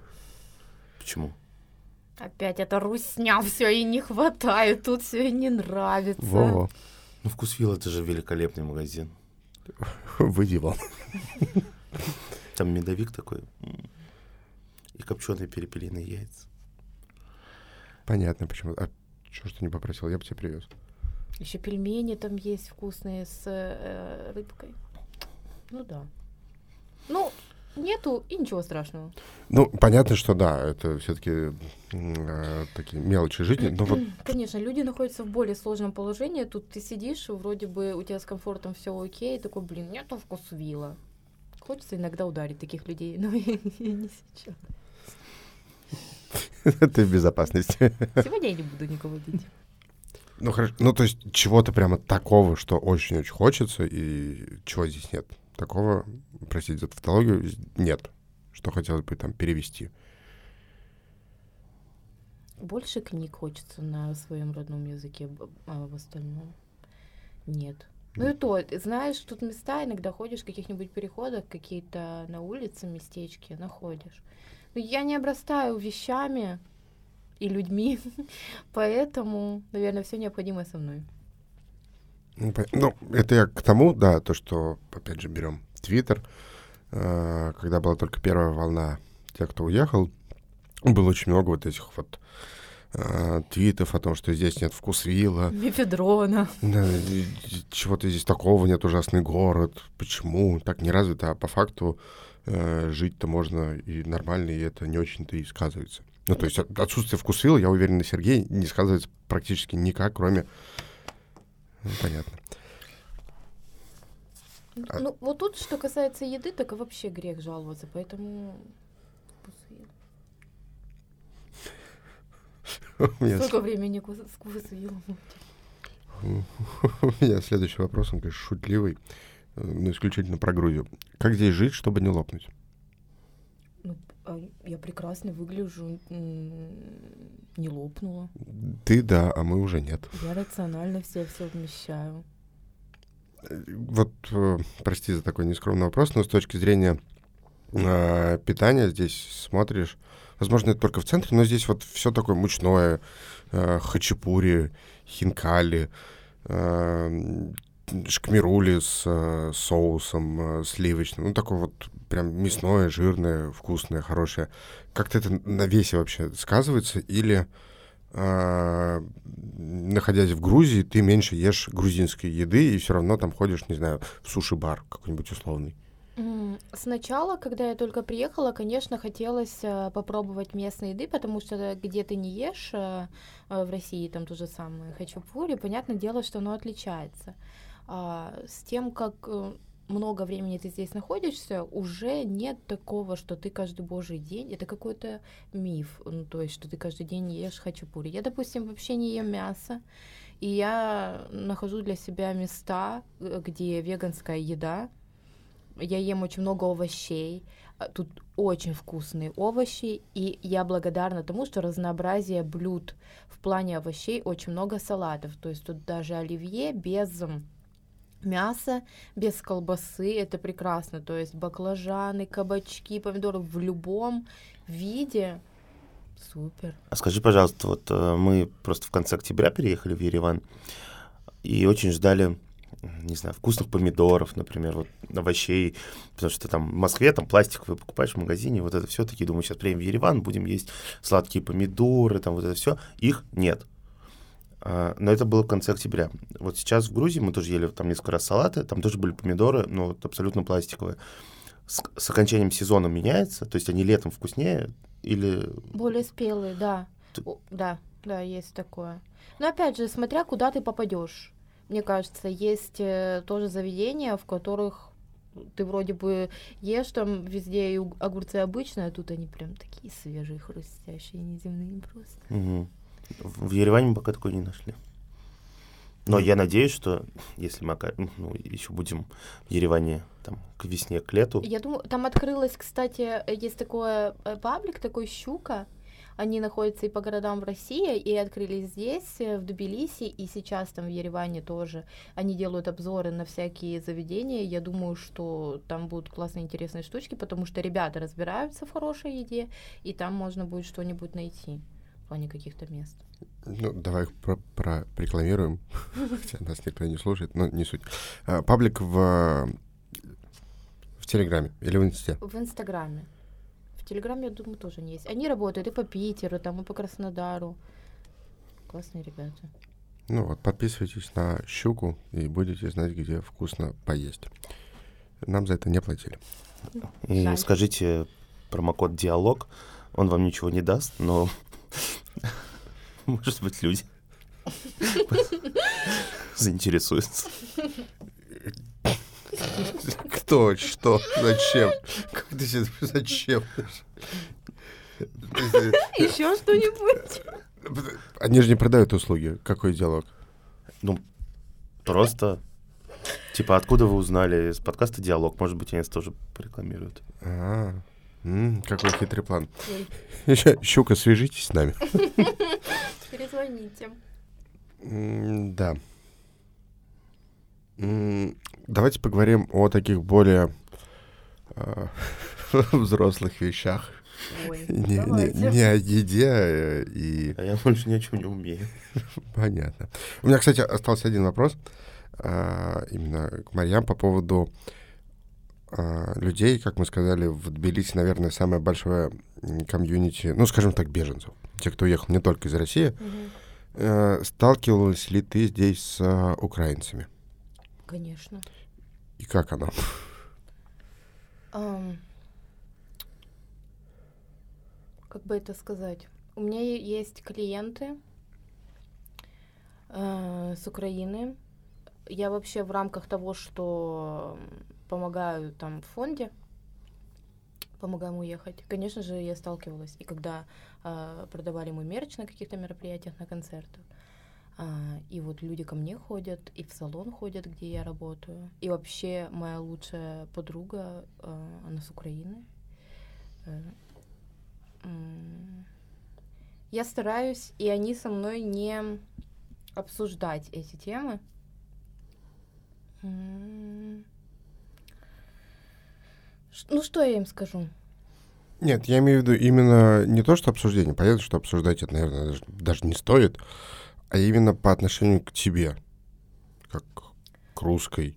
Почему? Опять это русня, все и не хватает, тут все и не нравится. Во-во. Ну, вкусвилл это же великолепный магазин. (laughs) Выдевал. Там медовик такой. И копченые перепелиные яйца. Понятно, почему. А что ж ты не попросил? Я бы тебе привез. Еще пельмени там есть вкусные с э, рыбкой. Ну да. Ну, нету и ничего страшного. Ну, понятно, что да, это все-таки э, такие мелочи жизни. Но вот... (clears throat) Конечно, люди находятся в более сложном положении. Тут ты сидишь, вроде бы у тебя с комфортом все окей, такой, блин, нету вкусвилла. Хочется иногда ударить таких людей, (laughs) но не сейчас. Ты в безопасности. Сегодня я не буду никого бить. Ну, хорошо. Ну, то есть чего-то прямо такого, что очень-очень хочется, и чего здесь нет? Такого, простите за тавтологию, нет. Что хотелось бы там перевести? Больше книг хочется на своем родном языке, а в остальном нет. Ну и то, знаешь, тут места иногда ходишь в каких-нибудь переходах, какие-то на улице местечки находишь. Но я не обрастаю вещами и людьми, (laughs) поэтому, наверное, все необходимое со мной. Ну, Ну, это я к тому, да, то, что, опять же, берем Твиттер. э, Когда была только первая волна тех, кто уехал, было очень много вот этих вот э, твитов о том, что здесь нет вкусвилла, Мефедрона. да, чего-то здесь такого нет, ужасный город, почему так не развито, а по факту э, жить-то можно и нормально, и это не очень-то и сказывается. Ну, то есть от- отсутствие вкусвилла, я уверен, на Сергей не сказывается практически никак, кроме... Ну, понятно. А- Ну, вот тут, что касается еды, так и вообще грех жаловаться, поэтому... (laughs) Сколько времени с вкусвиллом? (laughs) У меня следующий вопрос, он, конечно, шутливый, но исключительно про Грузию. Как здесь жить, чтобы не лопнуть? Ну, а я прекрасно выгляжу, не лопнула. Ты да, а мы уже нет. Я рационально все все вмещаю. Э, Вот, э, прости за такой нескромный вопрос, но с точки зрения э, питания здесь смотришь, возможно, это только в центре, но здесь вот все такое мучное, э, хачапури, хинкали, э, шкмирули с э, соусом э, сливочным, ну такое вот прям мясное, жирное, вкусное, хорошее. Как-то это на весе вообще сказывается или э, находясь в Грузии, ты меньше ешь грузинской еды и все равно там ходишь, не знаю, в суши-бар какой-нибудь условный. Сначала, когда я только приехала, конечно, хотелось э, попробовать местной еды, потому что где ты не ешь в России, там то же самое хачапури, понятное дело, что оно отличается. А с тем, как э, много времени ты здесь находишься, уже нет такого, что ты каждый божий день, это какой-то миф, ну, то есть, что ты каждый день ешь хачапури. Я, допустим, вообще не ем мясо, и я нахожу для себя места, э, где веганская еда, я ем очень много овощей. а Тут очень вкусные овощи, и я благодарна тому, что разнообразие блюд в плане овощей очень много салатов. То есть тут даже оливье без м, мяса, без колбасы, это прекрасно. То есть баклажаны, кабачки, помидоры в любом виде. Супер. А скажи, пожалуйста, вот э, мы просто в конце октября переехали в Ереван и очень ждали, не знаю, вкусных помидоров, например, вот овощей, потому что там в Москве там пластиковые покупаешь в магазине, вот это все такие, думаю, сейчас приедем в Ереван, будем есть сладкие помидоры, там вот это все, их нет. А, Но это было в конце октября. Вот сейчас в Грузии мы тоже ели там несколько раз салаты, там тоже были помидоры, но вот абсолютно пластиковые. С, с окончанием сезона меняется, то есть они летом вкуснее или Более спелые, да. Ты- О, Да, да, есть такое. Но опять же, смотря куда ты попадешь. Мне кажется, есть э, тоже заведения, в которых ты вроде бы ешь там везде и огурцы обычные, а тут они прям такие свежие, хрустящие, неземные просто. Мгм. В Ереване мы пока такой не нашли. Но я надеюсь, что если мы ну, еще будем в Ереване там, к весне, к лету, Я думаю, там открылось, кстати, есть такой э, паблик, такой «Щука». Они находятся и по городам в России, и открылись здесь, э, в Тбилиси, и сейчас там в Ереване тоже. Они делают обзоры на всякие заведения. Я думаю, что там будут классные, интересные штучки, потому что ребята разбираются в хорошей еде, и там можно будет что-нибудь найти плане каких-то мест. Ну, давай их про- прорекламируем, хотя нас никто не слушает, но не суть. А, Паблик в, в Телеграме или в Инсте? В Инстаграме. В Телеграме, я думаю, тоже не есть. Они работают и по Питеру, там, и по Краснодару. Классные ребята. Ну вот, подписывайтесь на щуку и будете знать, где вкусно поесть. Нам за это не платили. и Жаль. скажите промокод «Диалог», он вам ничего не даст, но (laughs) может быть люди заинтересуются. Кто, что, зачем? Как ты себе, зачем? Еще что-нибудь? Они же не продают услуги. Какой диалог? Ну, просто, типа, откуда вы узнали из подкаста «Диалог»? Может быть, они нас тоже порекламируют. А, М, какой хитрый план. Щука, свяжитесь с нами. (laughs) перезвоните. М, Да. М, Давайте поговорим о таких более а, (laughs) взрослых вещах. Ой, (laughs) Не, не- давайте. не о еде э, и А я больше ни о чем не умею. Понятно. У меня, кстати, остался один вопрос а, именно к Марьям по поводу а, людей, как мы сказали, в Тбилиси, наверное, самое большое комьюнити, ну, скажем так, беженцев. Те, кто уехал не только из России. Э, Сталкивалась ли ты здесь с а, украинцами? Конечно. И как оно? Ам, Как бы это сказать? У меня есть клиенты э, с Украины. Я вообще в рамках того, что помогаю там в фонде, помогаем уехать. Конечно же, я сталкивалась. И когда э, продавали мы мерч на каких-то мероприятиях, на концертах, а, и вот люди ко мне ходят, и в салон ходят, где я работаю. И вообще моя лучшая подруга, э, она с Украины. Э, м, Я стараюсь, и они со мной не обсуждать эти темы. Ну, что я им скажу? Нет, я имею в виду именно не то, что обсуждение. Понятно, что обсуждать это, наверное, даже, даже не стоит, а именно по отношению к тебе, как к русской.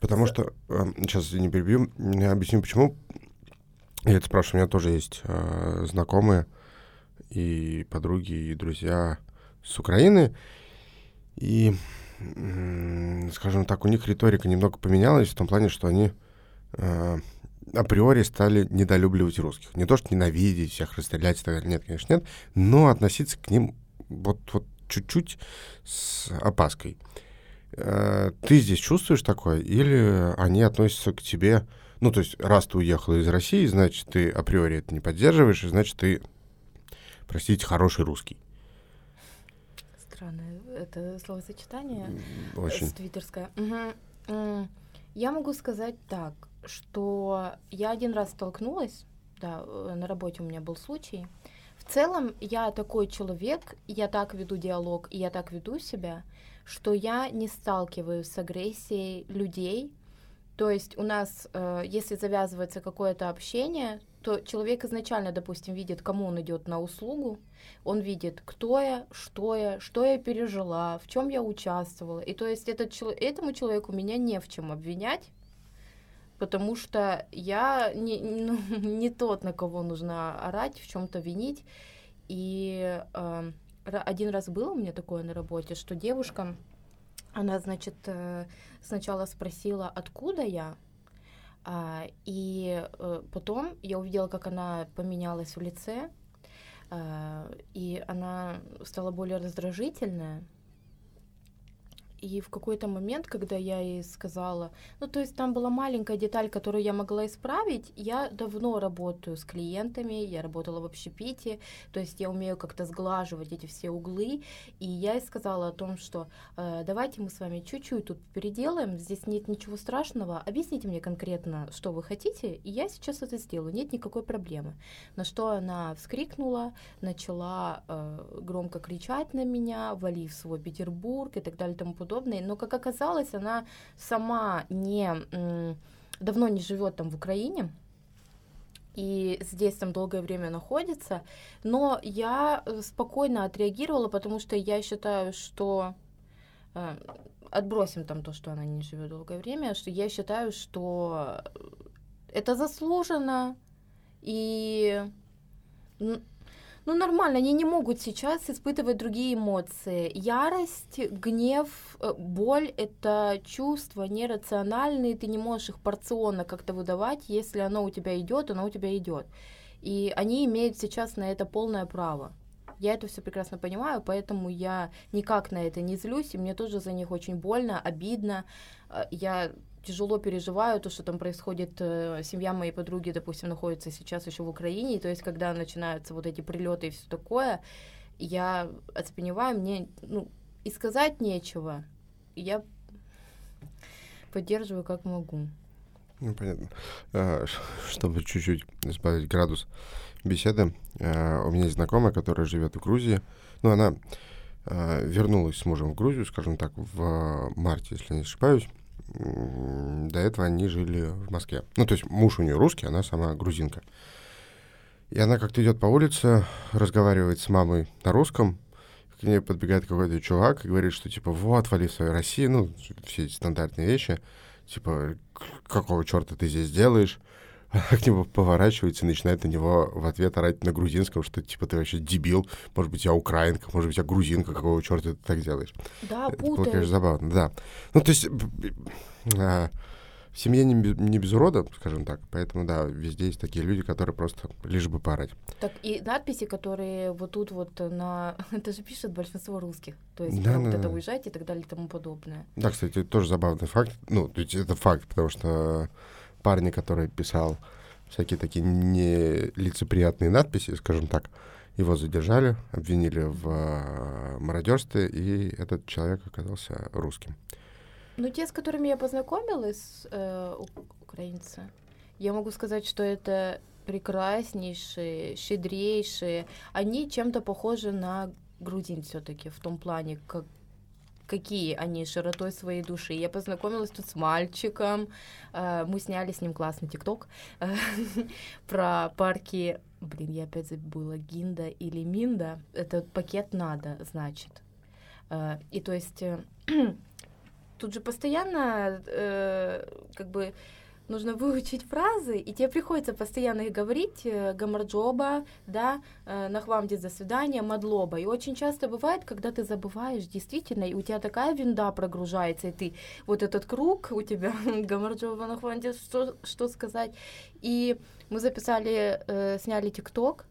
Потому что, сейчас не перебью, я объясню, почему. Я это спрашиваю, у меня тоже есть э, знакомые и подруги, и друзья с Украины. И, скажем так, у них риторика немного поменялась в том плане, что они э, априори стали недолюбливать русских. Не то, что ненавидеть, всех расстрелять и так далее. Нет, конечно, нет. Но относиться к ним вот, вот чуть-чуть с опаской. Э, Ты здесь чувствуешь такое? Или они относятся к тебе... Ну, то есть, раз ты уехала из России, значит, ты априори это не поддерживаешь, и значит, ты, простите, хороший русский. Странное это словосочетание. Очень. С твиттерское. М, Я могу сказать так, что я один раз столкнулась, да, э, на работе у меня был случай. В целом, я такой человек, я так веду диалог, и я так веду себя, что я не сталкиваюсь с агрессией людей. То есть у нас, э, если завязывается какое-то общение, то человек изначально, допустим, видит, кому он идет на услугу, он видит, кто я, что я, что я пережила, в чем я участвовала. И то есть этот, этому человеку меня не в чем обвинять, потому что я не, ну, (laughs) не тот, на кого нужно орать, в чем-то винить. И э, один раз было у меня такое на работе, что девушка, она, значит, э, сначала спросила, откуда я, а, и э, потом я увидела, как она поменялась в лице, а, и она стала более раздражительная. И в какой-то момент, когда я ей сказала, ну то есть там была маленькая деталь, которую я могла исправить, я давно работаю с клиентами, я работала в общепите, то есть я умею как-то сглаживать эти все углы, и я ей сказала о том, что э, давайте мы с вами чуть-чуть тут переделаем, здесь нет ничего страшного, объясните мне конкретно, что вы хотите, и я сейчас это сделаю, нет никакой проблемы. На что она вскрикнула, начала э, громко кричать на меня, вали в свой Петербург и так далее и тому. Но, как оказалось, она сама не давно не живет там в Украине. И здесь там долгое время находится. Но я э, спокойно отреагировала, потому что я считаю, что э, отбросим там то, что она не живет долгое время, что я считаю, что это заслуженно. И ну, нормально, они не могут сейчас испытывать другие эмоции. Ярость, гнев, э, боль — это чувства нерациональные, ты не можешь их порционно как-то выдавать. Если оно у тебя идет, оно у тебя идет. И они имеют сейчас на это полное право. Я это все прекрасно понимаю, поэтому я никак на это не злюсь, и мне тоже за них очень больно, обидно. Э, Я тяжело переживаю то, что там происходит. э, Семья моей подруги, допустим, находится сейчас еще в Украине, то есть когда начинаются вот эти прилеты и все такое, я оцепеневаю, мне ну, и сказать нечего. Я поддерживаю как могу. Ну, понятно. Ш- чтобы чуть-чуть сбавить градус беседы, а, у меня есть знакомая, которая живет в Грузии. Ну, она вернулась с мужем в Грузию, скажем так, в марте, если не ошибаюсь. До этого они жили в Москве. Ну, то есть муж у нее русский, она сама грузинка. И она как-то идет по улице, разговаривает с мамой на русском, к ней подбегает какой-то чувак и говорит, что типа вот, вали в свою Россию, ну, все эти стандартные вещи, типа, «К- какого черта ты здесь делаешь? Она (laughs) к нему поворачивается и начинает на него в ответ орать на грузинском, что типа ты вообще дебил, может быть, я украинка, может быть, я грузинка, какого черта ты так делаешь? Да, Это было, конечно, забавно, да. Ну, то есть а, в семье не, не без урода, скажем так, поэтому, да, везде есть такие люди, которые просто лишь бы поорать. Так и надписи, которые вот тут вот на... (laughs) Это же пишет большинство русских. То есть Да, про вот да, это да. уезжайте и так далее и тому подобное. Да, кстати, тоже забавный факт. Ну, то есть это факт, потому что парни, который писал всякие такие нелицеприятные надписи, скажем так, его задержали, обвинили в э, мародерстве, и этот человек оказался русским. Ну, те, с которыми я познакомилась, э, украинцы, я могу сказать, что это прекраснейшие, щедрейшие. Они чем-то похожи на грузин все-таки в том плане, как какие они широтой своей души. Я познакомилась тут с мальчиком, э, мы сняли с ним классный тикток э, (laughs) про парки, блин, я опять забыла, Гинда или Минда, это пакет надо, значит. Э, И то есть (clears throat) тут же постоянно как бы нужно выучить фразы, и тебе приходится постоянно их говорить, э, гамарджоба, да, э, нахвамдит за свидание, мадлоба. И очень часто бывает, когда ты забываешь действительно, и у тебя такая винда прогружается, и ты вот этот круг у тебя, (laughs) гамарджоба, нахвамдит, что, что сказать. И мы записали, э, сняли тикток,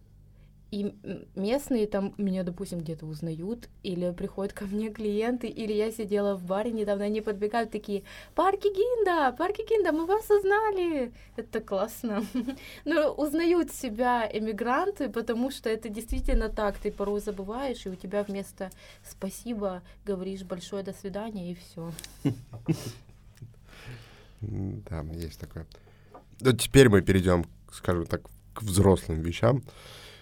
и местные там меня, допустим, где-то узнают, или приходят ко мне клиенты, или я сидела в баре недавно, они подбегают такие, парки Гинда, парки Гинда, мы вас узнали. Это классно. (laughs) Но узнают себя эмигранты, потому что это действительно так, ты порой забываешь, и у тебя вместо спасибо говоришь большое до свидания, и все. (laughs) Да, есть такое. Ну, теперь мы перейдем, скажем так, к взрослым вещам.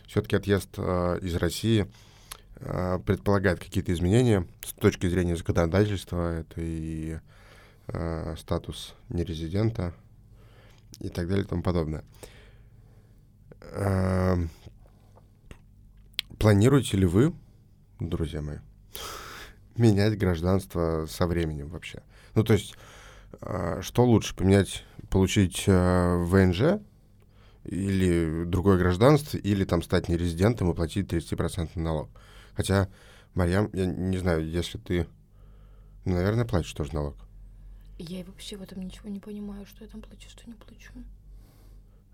Все-таки отъезд э, из России э, предполагает какие-то изменения с точки зрения законодательства. Это и э, статус нерезидента и так далее и тому подобное. Э, Планируете ли вы, друзья мои, (laughs) менять гражданство со временем вообще? Ну, то есть, а, что лучше, поменять, получить э, ВНЖ или другое гражданство, или там стать нерезидентом и платить 30% налог? Хотя, Марьям, я не знаю, если ты, ну, наверное, платишь тоже налог. Я вообще в этом ничего не понимаю, что я там плачу, что не плачу.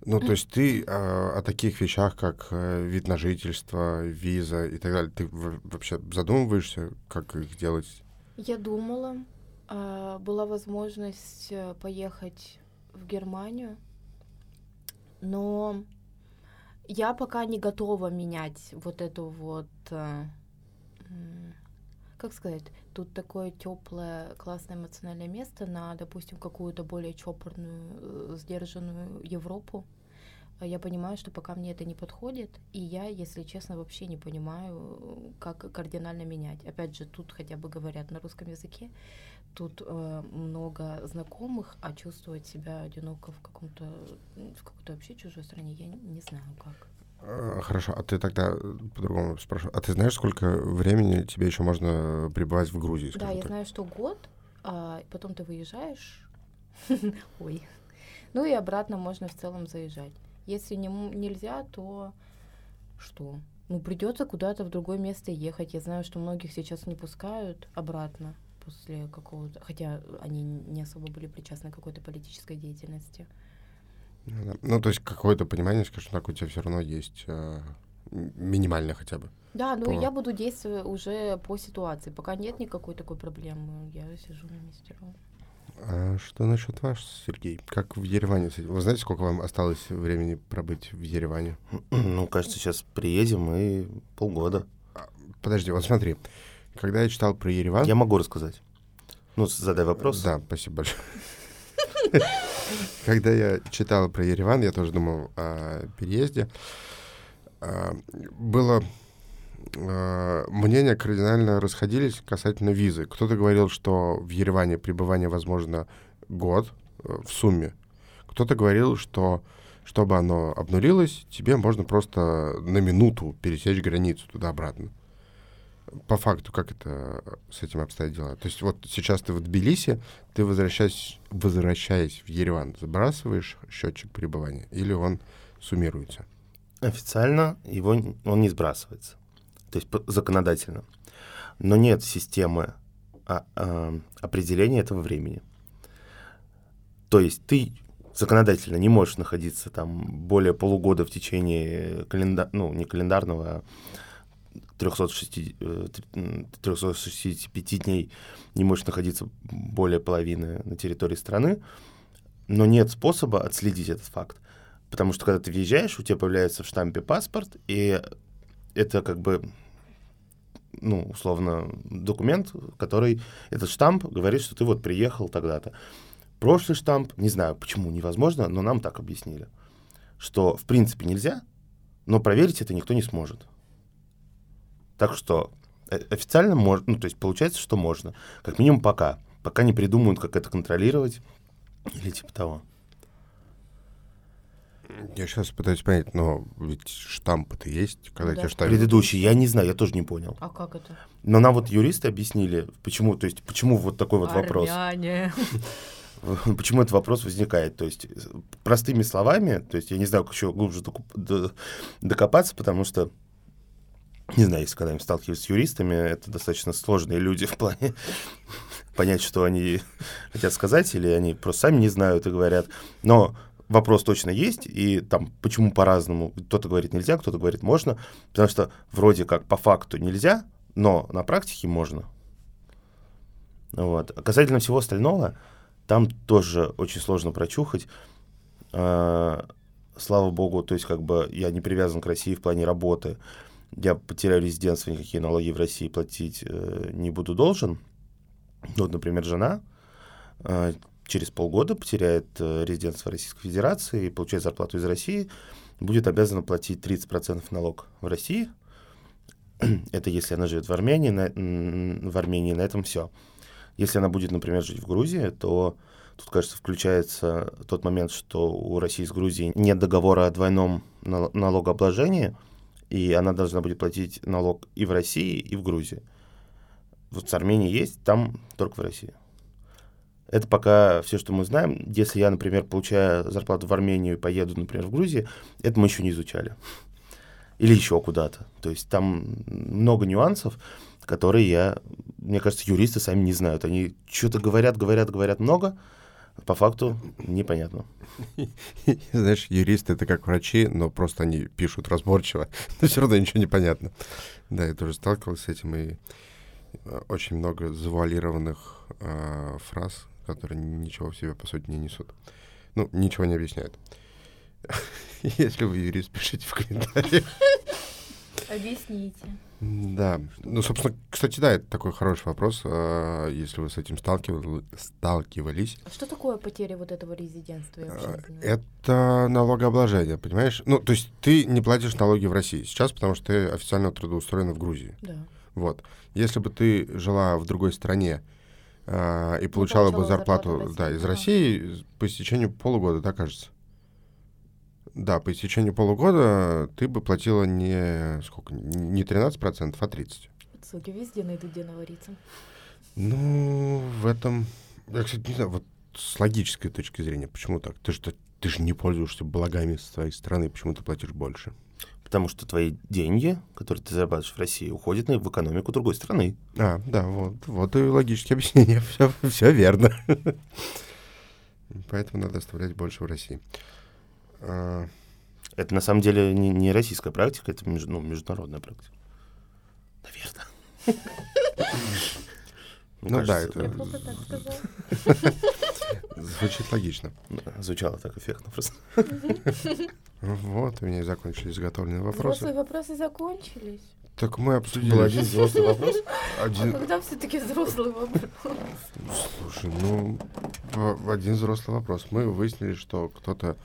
Ну, то есть ты а, о таких вещах, как э, вид на жительство, виза и так далее, ты в- вообще задумываешься, как их делать? Я думала, а, была возможность э, поехать в Германию, но я пока не готова менять вот эту вот, э, как сказать, тут такое теплое, классное эмоциональное место на, допустим, какую-то более чопорную, э, сдержанную Европу. А Я понимаю, что пока мне это не подходит, и я, если честно, вообще не понимаю, э, как кардинально менять. Опять же, тут хотя бы говорят на русском языке, тут э, много знакомых, а чувствовать себя одиноко в каком-то в какой-то вообще чужой стране, я не, знаю как. А, Хорошо, а ты тогда э, по-другому спрашиваю. А ты знаешь, сколько времени тебе еще можно пребывать в Грузии? Да, я так? знаю, что год, а потом ты выезжаешь, (laughs) ой, ну и обратно можно в целом заезжать. Если не, нельзя, то что? Ну, придется куда-то в другое место ехать. Я знаю, что многих сейчас не пускают обратно после какого-то... Хотя они не особо были причастны к какой-то политической деятельности. Ну. Ну, то есть какое-то понимание, скажем так, у тебя все равно есть э, минимальное хотя бы. Да, ну По- я буду действовать уже по ситуации. Пока нет никакой такой проблемы, я сижу на месте. А что насчет вас, Сергей? Как в Ереване? Вы знаете, сколько вам осталось времени пробыть в Ереване? (clears throat) Ну, кажется, сейчас приедем и полгода. Подожди, вот смотри. Когда я читал про Ереван... Я могу рассказать. Ну, задай вопрос. Да, спасибо большое. (laughs) Когда я читал про Ереван, я тоже думал о переезде. А, было а, мнения кардинально расходились касательно визы. Кто-то говорил, что в Ереване пребывание возможно год э, в сумме. Кто-то говорил, что чтобы оно обнулилось, тебе можно просто на минуту пересечь границу туда-обратно. По факту, как это с этим обстоят дела? То есть вот сейчас ты в Тбилиси, ты возвращаясь, возвращаясь в Ереван, забрасываешь счетчик пребывания или он суммируется? Официально его он не сбрасывается, то есть законодательно. Но нет системы а, а, определения этого времени. То есть ты законодательно не можешь находиться там более полугода в течение календа... ну, не календарного, а 360, 365 э, дней не можешь находиться более половины на территории страны, но нет способа отследить этот факт. Потому что когда ты въезжаешь, у тебя появляется в штампе паспорт, и это как бы, ну, условно, документ, который, этот штамп говорит, что ты вот приехал тогда-то. Прошлый штамп, не знаю, почему невозможно, но нам так объяснили, что в принципе нельзя, но проверить это никто не сможет. Так что э, официально можно, ну, то есть получается, что можно. Как минимум пока. Пока не придумают, как это контролировать или типа того. Я сейчас пытаюсь понять, но ведь штампы-то есть, когда Да. тебе штамп... Предыдущий, я не знаю, я тоже не понял. А как это? Но нам вот юристы объяснили, почему, то есть, почему вот такой вот вопрос. Армяне. (laughs) Почему этот вопрос возникает? То есть, э, простыми словами, то есть, я не знаю, как еще глубже докопаться, потому что, не знаю, если когда-нибудь сталкиваюсь с юристами, это достаточно сложные люди (laughs) в плане понять, что они хотят сказать, или они просто сами не знают и говорят. Но вопрос точно есть, и там почему по-разному. Кто-то говорит нельзя, кто-то говорит можно, потому что вроде как по факту нельзя, но на практике можно. Вот. А Касательно всего остального, там тоже очень сложно прочухать. А, Слава богу, то есть как бы я не привязан к России в плане работы. Я потеряю резидентство, никакие налоги в России платить э, не буду должен. Вот, например, жена э, через полгода потеряет э, резидентство Российской Федерации и получает зарплату из России, будет обязана платить 30% налог в России. (clears throat) Это если она живет в Армении, на, в Армении на этом все. Если она будет, например, жить в Грузии, то тут, кажется, включается тот момент, что у России с Грузией нет договора о двойном нал- налогообложении, и она должна будет платить налог и в России, и в Грузии. Вот с Арменией есть, там только в России. Это пока все, что мы знаем. Если я, например, получаю зарплату в Армению и поеду, например, в Грузию, это мы еще не изучали. Или еще куда-то. То есть там много нюансов, которые я, мне кажется, юристы сами не знают. Они что-то говорят, говорят, говорят много, по факту непонятно. (laughs) Знаешь, юристы — это как врачи, но просто они пишут разборчиво, (laughs) но все равно ничего не понятно. Да, я тоже сталкивался с этим, и э, очень много завуалированных э, фраз, которые ничего в себе, по сути, не несут. Ну, ничего не объясняют. (laughs) Если вы юрист, пишите в комментариях. Объясните. Да. Ну, собственно, кстати, да, это такой хороший вопрос, э, если вы с этим сталкивали- сталкивались. А что такое потеря вот этого резидентства? Э. Это налогообложение, понимаешь? Ну, то есть ты не платишь налоги в России сейчас, потому что ты официально трудоустроена в Грузии. Да. Вот. Если бы ты жила в другой стране а, и получала бы зарплату зарплату, да, из. России по истечению полугода, да, кажется? Да, по истечению полугода ты бы платила не сколько, не 13%, а 30%. Суки везде найдут, где навариться. Ну, в этом... Я, кстати, не знаю, вот с логической точки зрения, почему так? Ты же, ты же не пользуешься благами с твоей страны, почему ты платишь больше? Потому что твои деньги, которые ты зарабатываешь в России, уходят на- в экономику другой страны. А, да, вот, вот и логические (laughs) объяснения. Все, все верно. (laughs) Поэтому надо оставлять больше в России. А, Это на самом деле не, не российская практика, это меж- ну, международная практика. Наверное. Ну да, это- звучит логично. Звучало так эффектно просто. Вот, у меня и закончились заготовленные вопросы. Взрослые вопросы закончились. Так мы обсудили... Был один взрослый вопрос. А Один... когда все-таки взрослый вопрос? Слушай, ну, в- один взрослый вопрос. Мы выяснили, что кто-то,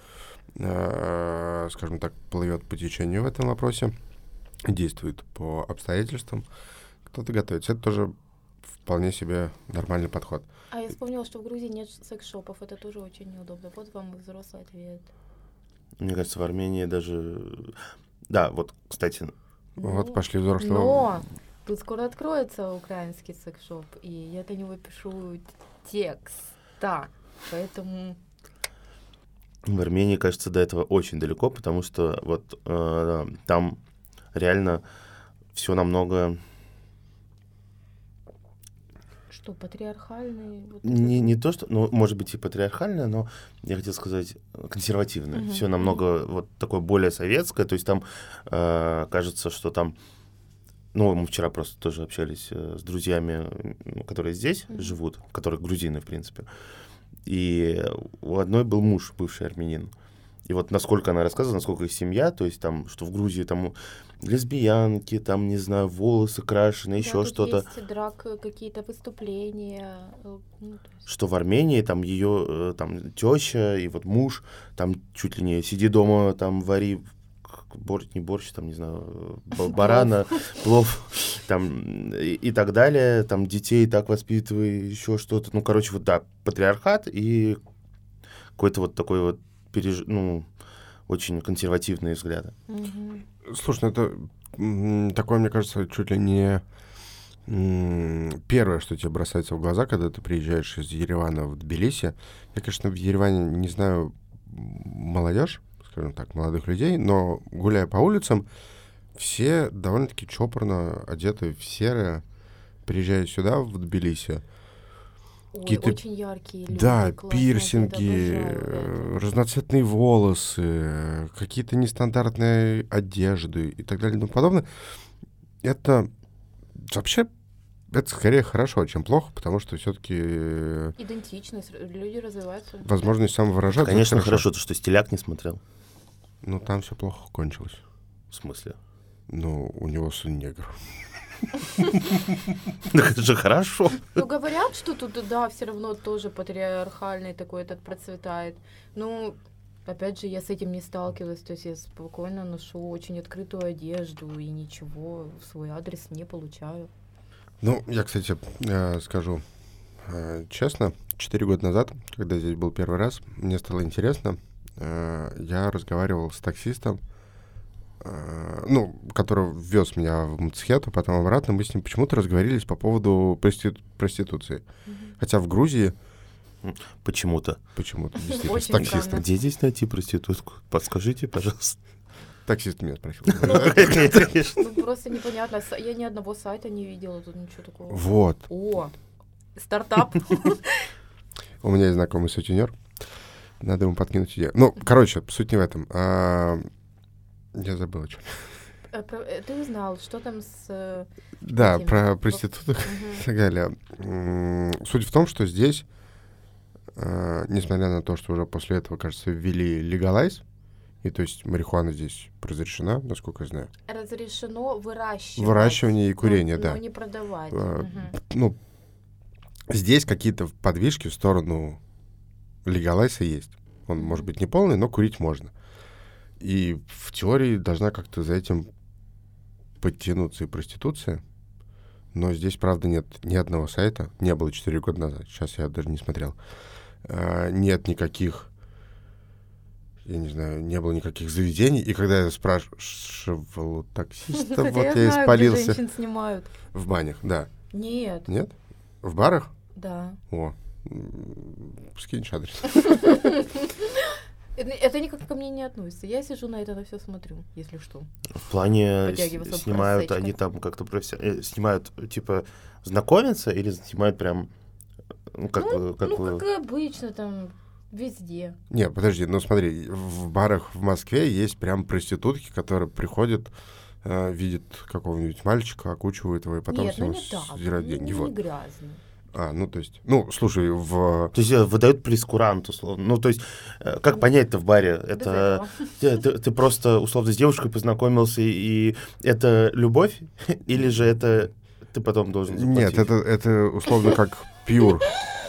э, скажем так, плывет по течению в этом вопросе, действует по обстоятельствам, кто-то готовится. Это тоже вполне себе нормальный подход. А я вспомнила, что в Грузии нет секс-шопов. Это тоже очень неудобно. Вот вам и взрослый ответ. Мне кажется, в Армении даже... Да, вот, кстати, Вот Ну, пошли взрослые. Но тут скоро откроется украинский секс-шоп, и я для него пишу текст. Да, поэтому... В Армении, кажется, до этого очень далеко, потому что вот э, там реально все намного Что, патриархальный? вот не, не то, что, ну, может быть, и патриархальное, но я хотел сказать консервативное. Мгм. Все намного вот такое более советское. То есть там э, кажется, что там ну, мы вчера просто тоже общались э, с друзьями, которые здесь Мгм. живут, которые грузины, в принципе. И у одной был муж, бывший армянин. И вот насколько она рассказывала, насколько их семья, то есть там, что в Грузии там лесбиянки, там, не знаю, волосы крашены, Да, еще что-то. драк, э, какие-то выступления. э, ну, есть- Что в Армении там ее э, там теща и вот муж, там чуть ли не сиди дома, там вари борщ, не борщ, там, не знаю, ба- барана, плов, там, и, и так далее, там, детей так воспитывай, еще что-то. Ну, короче, вот, да, патриархат и какой-то вот такой вот, переж... ну, очень консервативные взгляды. Слушай, ну это такое, мне кажется, чуть ли не первое, что тебе бросается в глаза, когда ты приезжаешь из Еревана в Тбилиси. Я, конечно, в Ереване не знаю молодежь, скажем так, молодых людей, но гуляя по улицам, все довольно-таки чопорно одеты в серое, приезжая сюда, в Тбилиси. Ой, Какие-то- очень яркие люди. Да, это пирсинги, обожаю, э, разноцветные волосы, э, какие-то нестандартные одежды и так далее и тому подобное. Это вообще это скорее хорошо, чем плохо, потому что все-таки Идентичность, р- люди развиваются. возможность самовыражаться. Конечно, хорошо, то, что стиляк не смотрел. Ну, там все плохо кончилось. В смысле? Ну, у него сын негр. (laughs) Так это же хорошо. Ну, говорят, что тут, да, все равно тоже патриархальный такой этот процветает. Ну, опять же, я с этим не сталкивалась, то есть я спокойно ношу очень открытую одежду и ничего в свой адрес не получаю. Ну, я, кстати, э, скажу э, честно, четыре года назад, когда здесь был первый раз, мне стало интересно, я разговаривал с таксистом, э, ну, который вез меня в Мцхету, потом обратно, мы с ним почему-то разговорились по поводу прости- проституции. Хотя в Грузии Почему-то. почему-то (laughs) действительно с Очень таксистом. странно. Где здесь найти проститутку? Подскажите, пожалуйста. Таксист меня спросил. Конечно. Ну, просто непонятно. С- Я ни одного сайта не видела, тут ничего такого. Вот. О, стартап. (laughs) У меня есть знакомый сутенер. Надо ему подкинуть идею. Ну, короче, суть не в этом. А, Я забыл, о чем. Э, Ты узнал, что там с... э, Да, Этим. про проституток и так далее. Суть в том, что здесь, э, несмотря на то, что уже после этого, кажется, ввели легалайз, и то есть марихуана здесь разрешена, насколько я знаю. Разрешено выращивать. Выращивание и но- курение, но да. не продавать. Э, Мгм. Ну, здесь какие-то подвижки в сторону легалайса есть. Он может быть не полный, но курить можно. И в теории должна как-то за этим подтянуться и проституция. Но здесь, правда, нет ни одного сайта. Не было 4 года назад. Сейчас я даже не смотрел. А, Нет никаких, я не знаю, не было никаких заведений. И когда я спрашивал у таксиста, (laughs) вот я испалился. женщин снимают. В банях, да. Нет, Нет? В барах? да. О, скинешь адрес. Это, это никак ко мне не относится. Я сижу на это на все смотрю, если что. В плане с- снимают они там как-то профессионально... Снимают, типа, знакомиться или снимают прям... Ну, как, ну, бы- как ну, как обычно, там, везде. Не, подожди, ну смотри, в барах в Москве есть прям проститутки, которые приходят, э, видят какого-нибудь мальчика, окучивают его и потом Нет, с ну него не так. ну, деньги. не Вот. грязно. А, ну то есть, ну слушай, в... То есть э, выдают прескурант, условно. Ну, то есть, э, как понять-то в баре? Это ты, (laughs) ты, ты просто, условно, с девушкой познакомился, и это любовь? (laughs) Или же это ты потом должен заплатить? Нет, это, это условно как пьюр,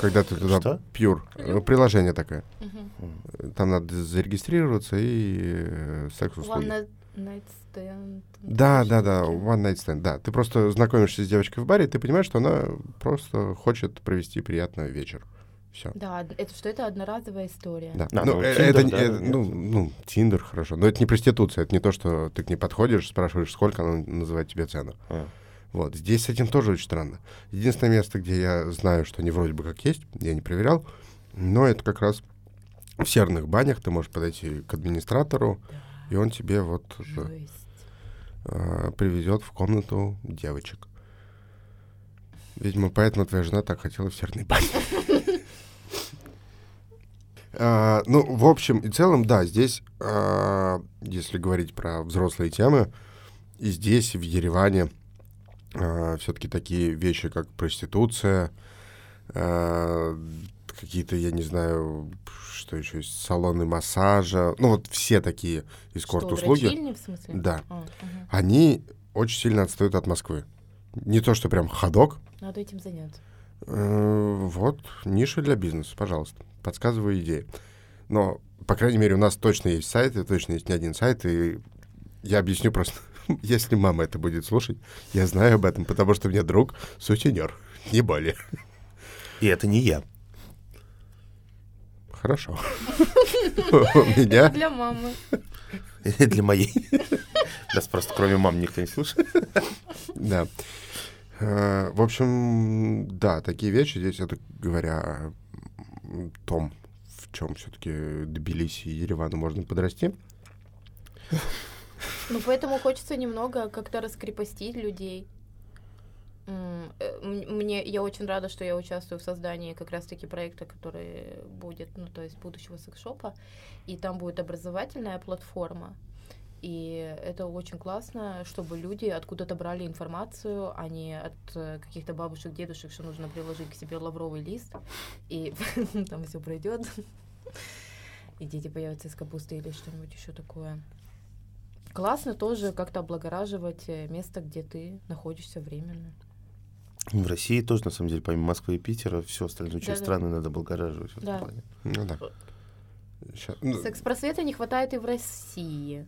когда ты туда... Что? Пьюр. Приложение такое. Мгм. Там надо зарегистрироваться и э, секс-услуги. One night- stand. Да, да, да, one night stand, да. Ты просто знакомишься с девочкой в баре, и ты понимаешь, что она просто хочет провести приятный вечер. Все. Да, это что это одноразовая история. Да. А, ну, ну, э, Тиндер, это, не- да, это, нет. ну, ну, Тиндер, хорошо. Но это не проституция, это не то, что ты к ней подходишь, спрашиваешь, сколько она называет тебе цену. А. Вот, здесь с этим тоже очень странно. Единственное место, где я знаю, что они вроде бы как есть, я не проверял, но это как раз в серных банях ты можешь подойти к администратору, и он тебе вот э, Жесть. Э, приведет в комнату девочек. Видимо, поэтому твоя жена так хотела в серной бане. (laughs) А, Ну, в общем и целом, да, здесь, а, если говорить про взрослые темы, и здесь, в Ереване, все-таки такие вещи, как проституция, а, какие-то, я не знаю, что еще есть, салоны массажа, ну вот все такие эскорт-услуги, Что, дрочильни, в смысле? Да. А, мгм. они очень сильно отстают от Москвы. Не то, что прям ходок. Надо этим заняться. Э, Вот, ниша для бизнеса, пожалуйста. Подсказываю идеи. Но, по крайней мере, у нас точно есть сайт, и точно есть не один сайт, и я объясню просто, (laughs) если мама это будет слушать, я знаю об этом, потому что мне друг сутенер, не более. И это не я. Хорошо. (laughs) У меня... Для мамы. Для моей. Нас просто кроме мам никто не слушает. Да. Э, В общем, да, такие вещи здесь, это говоря о том, в чем все-таки Тбилиси и Еревану можно подрасти. Ну, поэтому хочется немного как-то раскрепостить людей. Э, Мне, я очень рада, что я участвую в создании как раз-таки проекта, который будет, ну, то есть будущего секс-шопа, и там будет образовательная платформа, и это очень классно, чтобы люди откуда-то брали информацию, а не от э, каких-то бабушек, дедушек, что нужно приложить к себе лавровый лист, и (laughs) там все пройдет, (laughs) и дети появятся из капусты или что-нибудь еще такое. Классно тоже как-то облагораживать э, место, где ты находишься временно. В России тоже, на самом деле, помимо Москвы и Питера, все остальные часть Да-да. страны надо облагораживать в этом Да. плане. Ну да. Ща- ну, Секс-просвета не хватает и в России.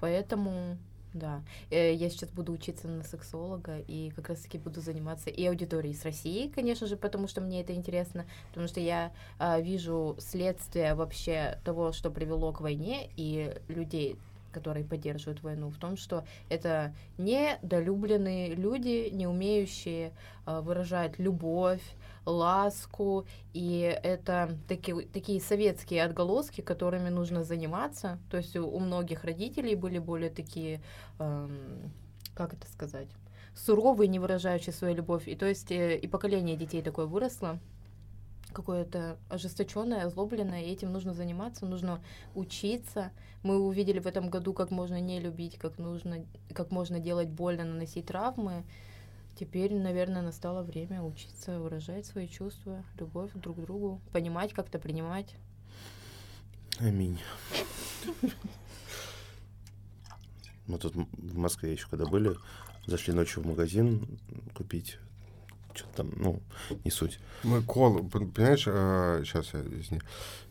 Поэтому, да. Э, Я сейчас буду учиться на сексолога и как раз-таки буду заниматься и аудиторией с России, конечно же, потому что мне это интересно, потому что я а, вижу следствие вообще того, что привело к войне, и людей, которые поддерживают войну, в том, что это недолюбленные люди, не умеющие а, выражать любовь, ласку, и это таки- такие советские отголоски, которыми нужно заниматься. То есть у, у многих родителей были более такие, эм, как это сказать, суровые, не выражающие свою любовь. И то есть э, и поколение детей такое выросло, какое-то ожесточенное, озлобленное, и этим нужно заниматься, нужно учиться. Мы увидели в этом году, как можно не любить, как нужно, как можно делать больно, наносить травмы. Теперь, наверное, настало время учиться выражать свои чувства, любовь друг к другу, понимать, как-то принимать. Аминь. Мы тут в Москве еще когда были, зашли ночью в магазин купить что-то там, ну, не суть. Мы колу, понимаешь, сейчас я извини,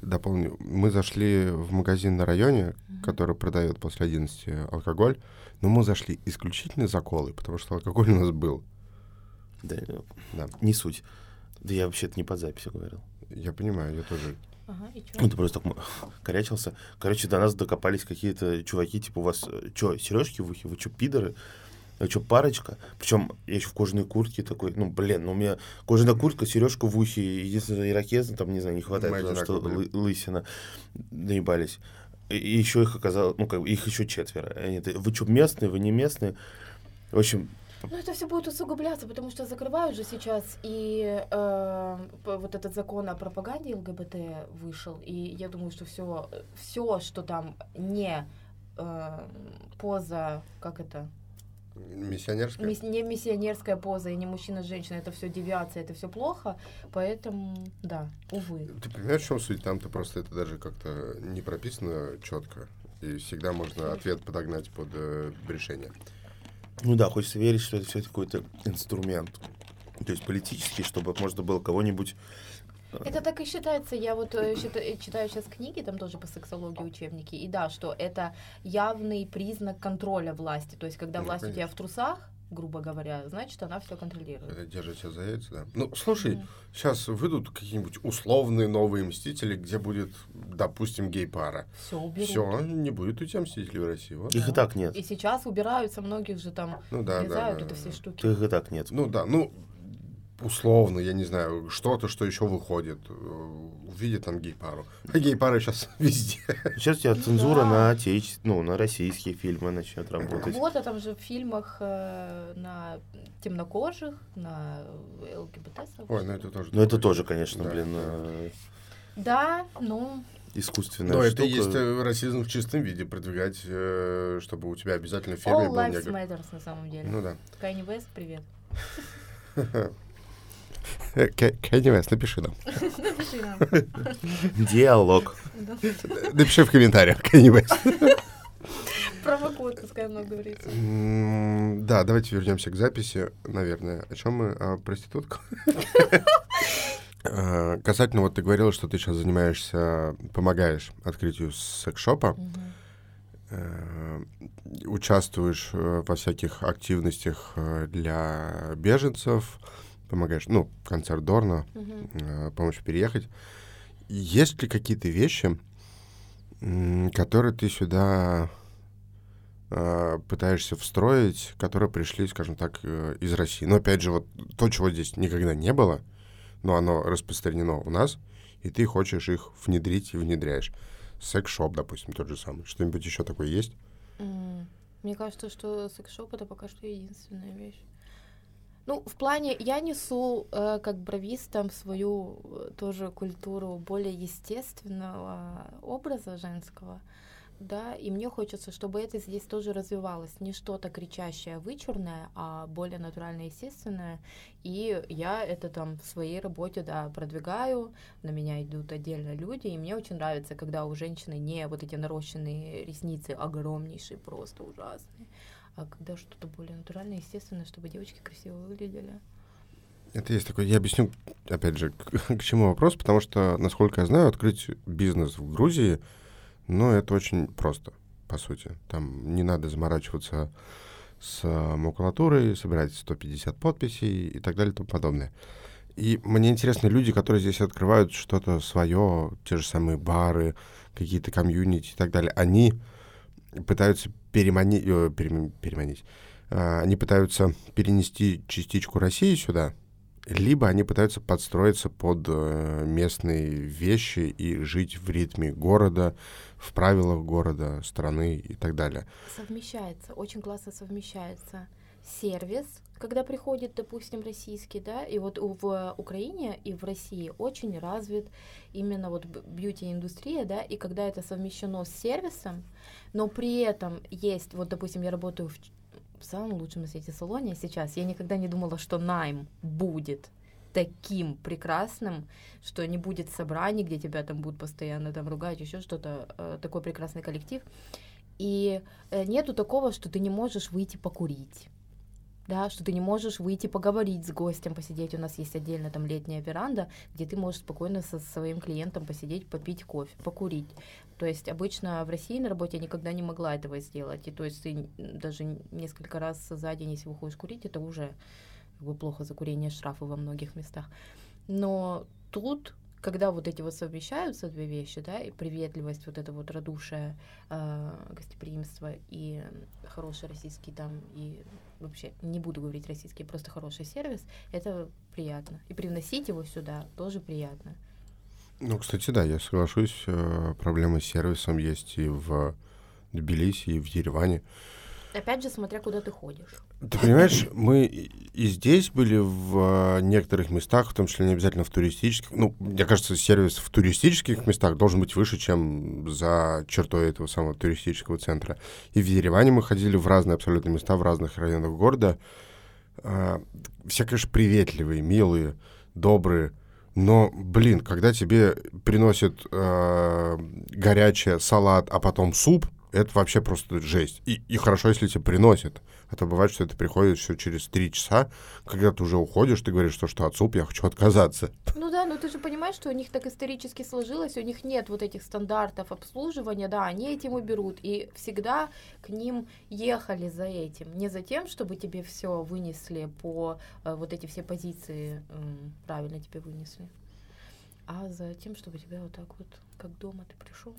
дополню. Мы зашли в магазин на районе, который продает после 11 алкоголь, но мы зашли исключительно за колой, потому что алкоголь у нас был. Да, э, Да. не суть. Да я вообще-то не под запись говорил. Я понимаю, я тоже. Ага, и чё? Ну, ты просто так корячился. Короче, до нас докопались какие-то чуваки, типа, у вас что, сережки в ухе? Вы что, пидоры? Вы что, парочка? Причем я еще в кожаной куртке такой, ну, блин, ну, у меня кожаная куртка, сережка в ухе, единственное, ирокеза, там, не знаю, не хватает, потому что лы- лысина. Наебались. И, еще их оказалось, ну, как бы, их еще четверо. Они, вы что, местные, вы не местные? В общем, Ну, это все будет усугубляться, потому что закрывают же сейчас, и э, вот этот закон о пропаганде ЛГБТ вышел, и я думаю, что все, все, что там не э, поза, как это, Миссионерская? Мисс- не миссионерская поза и не мужчина женщина, это все девиация, это все плохо, поэтому да, увы. Ты понимаешь, в чем суть? Там-то просто это даже как-то не прописано четко. И всегда можно ответ подогнать под э, решение. Ну да, хочется верить, что это все какой-то инструмент. То есть политический, чтобы можно было кого-нибудь... э, Это так и считается. Я вот э, счита- читаю сейчас книги, там тоже по сексологии учебники, и да, что это явный признак контроля власти. То есть, когда Ну, власть у тебя конечно. в трусах, грубо говоря, значит, она все контролирует. Когда держит себя за яйца, да. Ну, слушай, Мгм. сейчас выйдут какие-нибудь условные новые Мстители, где будет, допустим, гей-пара. Все уберут. Все, не будет у тебя Мстителей в России. Вот. Их и так нет. И сейчас убираются многих же там, Ну да, да, да, это да. все штуки. Их и так нет. Ну да, ну, условно, я не знаю, что-то, что еще выходит. э, Увидит там гей-пару. А гей-пары сейчас (laughs) везде. Сейчас у тебя Ну цензура да. на отече... ну, на российские фильмы начнет работать. Вот, а там же в фильмах э, на темнокожих, на ЛГБТ. Ой, ну это тоже. Но это тоже, конечно, Да, блин, да. э, Да, ну, искусственная Но это штука. и есть э, расизм в чистом виде, продвигать, э, чтобы у тебя обязательно в фирме all был lives негр. matters на самом деле. Ну да. Кайни Вест, привет. (laughs) Кенни Вест, напиши нам. Напиши нам. Диалог. Напиши в комментариях, Кенни Вест. Промокод, пускай много говорится. М, Да, давайте вернемся к записи, наверное. О чем мы? О проститутках? (laughs) Э, Касательно, вот ты говорила, что ты сейчас занимаешься, помогаешь открытию секс-шопа, э, участвуешь э, во всяких активностях для беженцев, помогаешь, ну, концерт Дорна, Мгм. э, помочь переехать. Есть ли какие-то вещи, которые ты сюда э, пытаешься встроить, которые пришли, скажем так, э, из России? Но опять же, вот то, чего здесь никогда не было, но оно распространено у нас, и ты хочешь их внедрить и внедряешь. Секс-шоп, допустим, тот же самый. Что-нибудь еще такое есть? Мне кажется, что секс-шоп это пока что единственная вещь. Ну, в плане, я несу э, как бровистам свою э, тоже культуру более естественного образа женского, да, и мне хочется, чтобы это здесь тоже развивалось, не что-то кричащее, вычурное, а более натуральное, естественное, и я это там в своей работе, да, продвигаю, на меня идут отдельно люди, и мне очень нравится, когда у женщины не вот эти нарощенные ресницы огромнейшие, просто ужасные, а когда что-то более натуральное, естественное, чтобы девочки красиво выглядели. Это есть такой, я объясню, опять же, к, (laughs) к чему вопрос, потому что, насколько я знаю, открыть бизнес в Грузии, ну, это очень просто, по сути. Там не надо заморачиваться с а, макулатурой, собирать 150 подписей и так далее и тому подобное. И мне интересны люди, которые здесь открывают что-то свое, те же самые бары, какие-то комьюнити и так далее. Они пытаются переманить, э, перем- переманить, а, они пытаются перенести частичку России сюда, либо они пытаются подстроиться под э, местные вещи и жить в ритме города, в правилах города, страны и так далее. Совмещается, очень классно совмещается сервис, когда приходит, допустим, российский, да, и вот в Украине и в России очень развит именно вот бьюти-индустрия, да, и когда это совмещено с сервисом, но при этом есть, вот, допустим, я работаю в, в самом лучшем на свете салоне сейчас, я никогда не думала, что найм будет таким прекрасным, что не будет собраний, где тебя там будут постоянно там ругать, еще что-то, э, такой прекрасный коллектив. И э, нету такого, что ты не можешь выйти покурить. Да, что ты не можешь выйти поговорить с гостем, посидеть. У нас есть отдельно там летняя веранда, где ты можешь спокойно со своим клиентом посидеть, попить кофе, покурить. То есть обычно в России на работе я никогда не могла этого сделать. И то есть ты даже несколько раз за день, если выходишь курить, это уже как бы плохо за курение штрафы во многих местах. Но тут, когда вот эти вот совмещаются две вещи, да, и приветливость, вот это вот радушие, э, гостеприимство и хороший российский там, и вообще не буду говорить российский, просто хороший сервис, это приятно. И привносить его сюда тоже приятно. Ну, кстати, да, я соглашусь, э, проблемы с сервисом есть и в Тбилиси, и в Ереване. Опять же, смотря куда ты ходишь. Ты понимаешь, мы и здесь были в э, некоторых местах, в том числе не обязательно в туристических. Ну, мне кажется, сервис в туристических местах должен быть выше, чем за чертой этого самого туристического центра. И в Ереване мы ходили в разные абсолютно места, в разных районах города. А, все, конечно, приветливые, милые, добрые. Но, блин, когда тебе приносят э, горячее салат, а потом суп, это вообще просто жесть. И, и хорошо, если тебе приносят. А то бывает, что это приходит все через три часа, когда ты уже уходишь, ты говоришь, что, что от супа я хочу отказаться. Ну да, но ты же понимаешь, что у них так исторически сложилось, у них нет вот этих стандартов обслуживания, да, они этим и берут. И всегда к ним ехали за этим. Не за тем, чтобы тебе все вынесли по э, вот эти все позиции, э, правильно тебе вынесли, а за тем, чтобы тебя вот так вот, как дома ты пришел.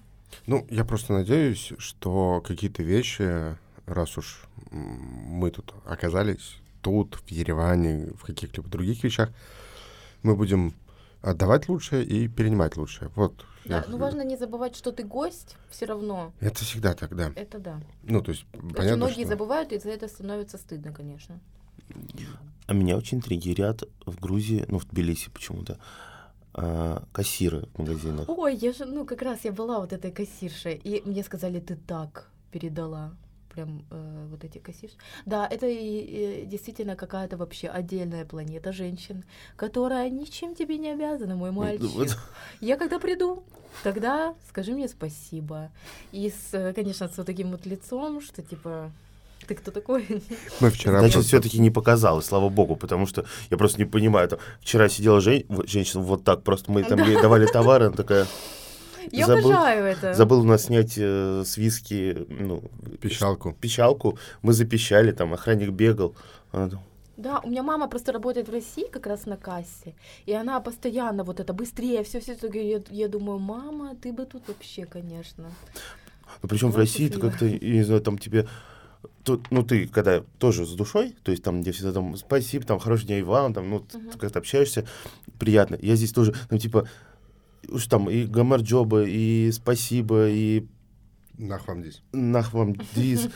Ну, я просто надеюсь, что какие-то вещи, раз уж мы тут оказались, тут, в Ереване, в каких-либо других вещах, мы будем отдавать лучшее и перенимать лучшее. Вот. Да, я... ну важно не забывать, что ты гость все равно. Это всегда так, да. Это да. Ну, то есть, Очень понятно, многие что... забывают, и за это становится стыдно, конечно. А меня очень триггерят в Грузии, ну, в Тбилиси почему-то, а, кассиры в магазинах. Ой, я же, ну, как раз я была вот этой кассиршей, и мне сказали, ты так передала прям э, вот эти кассирши. Да, это и, и действительно какая-то вообще отдельная планета женщин, которая ничем тебе не обязана, мой мальчик. Вот. Я когда приду, тогда скажи мне спасибо. И, с, э, конечно, с вот таким вот лицом, что типа ты кто такой? Мы вчера Значит, просто- все-таки не показалось, слава богу, потому что я просто не понимаю. Там, вчера сидела жен- женщина вот так, просто мы там ей давали товары, она такая, Я Забыл- обожаю это. забыл у нас снять э, с виски, ну, Пищалку. пищалку, мы запищали, там охранник бегал. Она там, Да, у меня мама просто работает в России как раз на кассе, и она постоянно вот это быстрее, все, все, я, я думаю, мама, ты бы тут вообще, конечно. Ну, причем в Вот России ты счастливо. как-то, я не знаю, там тебе... Тут, ну, ты когда тоже с душой, то есть там, где всегда там спасибо, там, хорошего дня и вам, там, ну, Мгм. ты как-то общаешься, приятно. Я здесь тоже, ну, типа, уж там и гамарджоба, и спасибо, и Нах вам здесь. нах вам дис.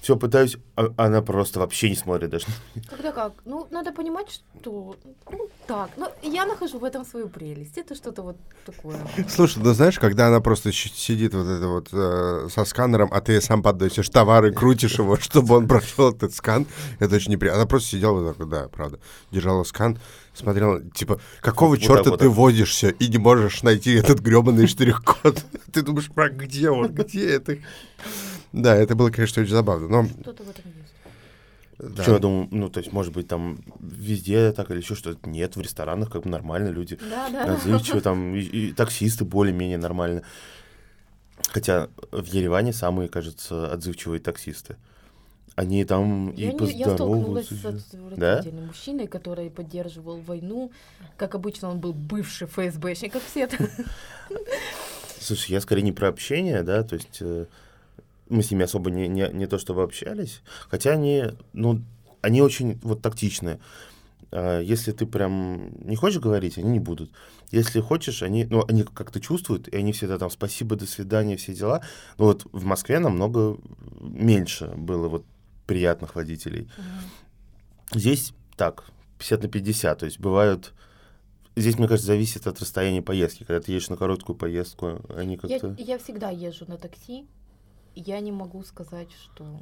Все пытаюсь, а она просто вообще не смотрит даже. Когда как? Ну, надо понимать, что... Ну, так, ну, я нахожу в этом свою прелесть. Это что-то вот такое. Слушай, ну знаешь, когда она просто сидит вот это вот э, со сканером, а ты сам подносишь товары, крутишь его, (laughs) чтобы он прошел этот скан, это очень неприятно. Она просто сидела вот так да, правда, держала скан, смотрела, типа, какого Вот черта вот ты так. водишься и не можешь найти этот гребаный штрих-код? (laughs) Ты думаешь, про где он, где это? Да, это было, конечно, очень забавно, но... Что-то в этом есть. да. Что я думаю, ну, то есть, может быть, там везде так или еще что-то. Нет, в ресторанах как бы нормально люди. Да, да. Отзывчивые, (laughs) там, и, и таксисты более-менее нормально. Хотя в Ереване самые, кажется, отзывчивые таксисты. Они там и Я, не, я столкнулась поздороваются. с ещё. Да? отвратительным мужчиной, который поддерживал войну. Как обычно, он был бывший ФСБшник, как все. Слушай, я скорее не про общение, да, то есть э, мы с ними особо не, не, не то чтобы общались, хотя они, ну, они очень вот тактичные. А, Если ты прям не хочешь говорить, они не будут. Если хочешь, они, ну, они как-то чувствуют, и они всегда там спасибо, до свидания, все дела. Но вот в Москве намного меньше было вот приятных водителей. Здесь так, 50 на 50, то есть бывают... Здесь, мне кажется, зависит от расстояния поездки. Когда ты едешь на короткую поездку, они Я, как-то... я всегда езжу на такси, я не могу сказать, что...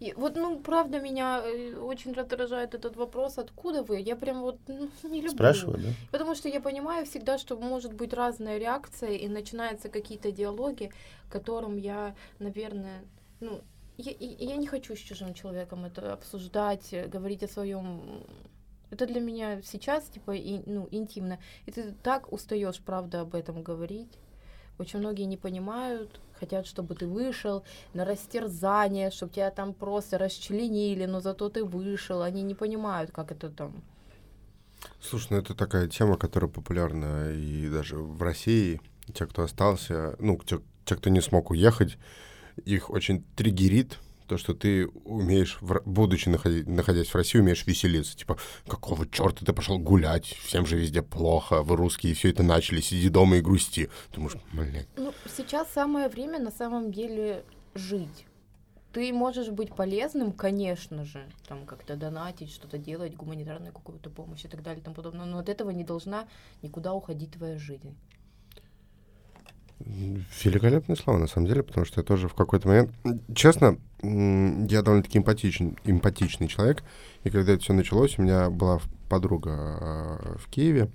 И вот, ну, правда, меня э, очень раздражает этот вопрос, откуда вы? Я прям вот ну, не люблю. Спрашивают, да? Потому что я понимаю всегда, что может быть разная реакция, и начинаются какие-то диалоги, которым я, наверное, ну, я, я не хочу с чужим человеком это обсуждать, э, говорить о своем. Это для меня сейчас, типа, и, ну, интимно. И ты так устаешь, правда, об этом говорить. Очень многие не понимают, хотят, чтобы ты вышел на растерзание, чтобы тебя там просто расчленили, но зато ты вышел. Они не понимают, как это там. Слушай, ну это такая тема, которая популярна и даже в России. Те, кто остался, ну, те, те, кто не смог уехать, их очень триггерит то, что ты умеешь, будучи находи- находясь в России, умеешь веселиться. Типа, какого черта ты пошел гулять? Всем же везде плохо, вы русские все это начали, сиди дома и грусти. Думаешь, блин. Ну, сейчас самое время на самом деле жить. Ты можешь быть полезным, конечно же, там как-то донатить, что-то делать, гуманитарную какую-то помощь и так далее и тому подобное, но от этого не должна никуда уходить твоя жизнь. Великолепные слова, на самом деле, потому что я тоже в какой-то момент... Честно, я довольно-таки эмпатичный, эмпатичный человек, и когда это все началось, у меня была подруга э, в Киеве,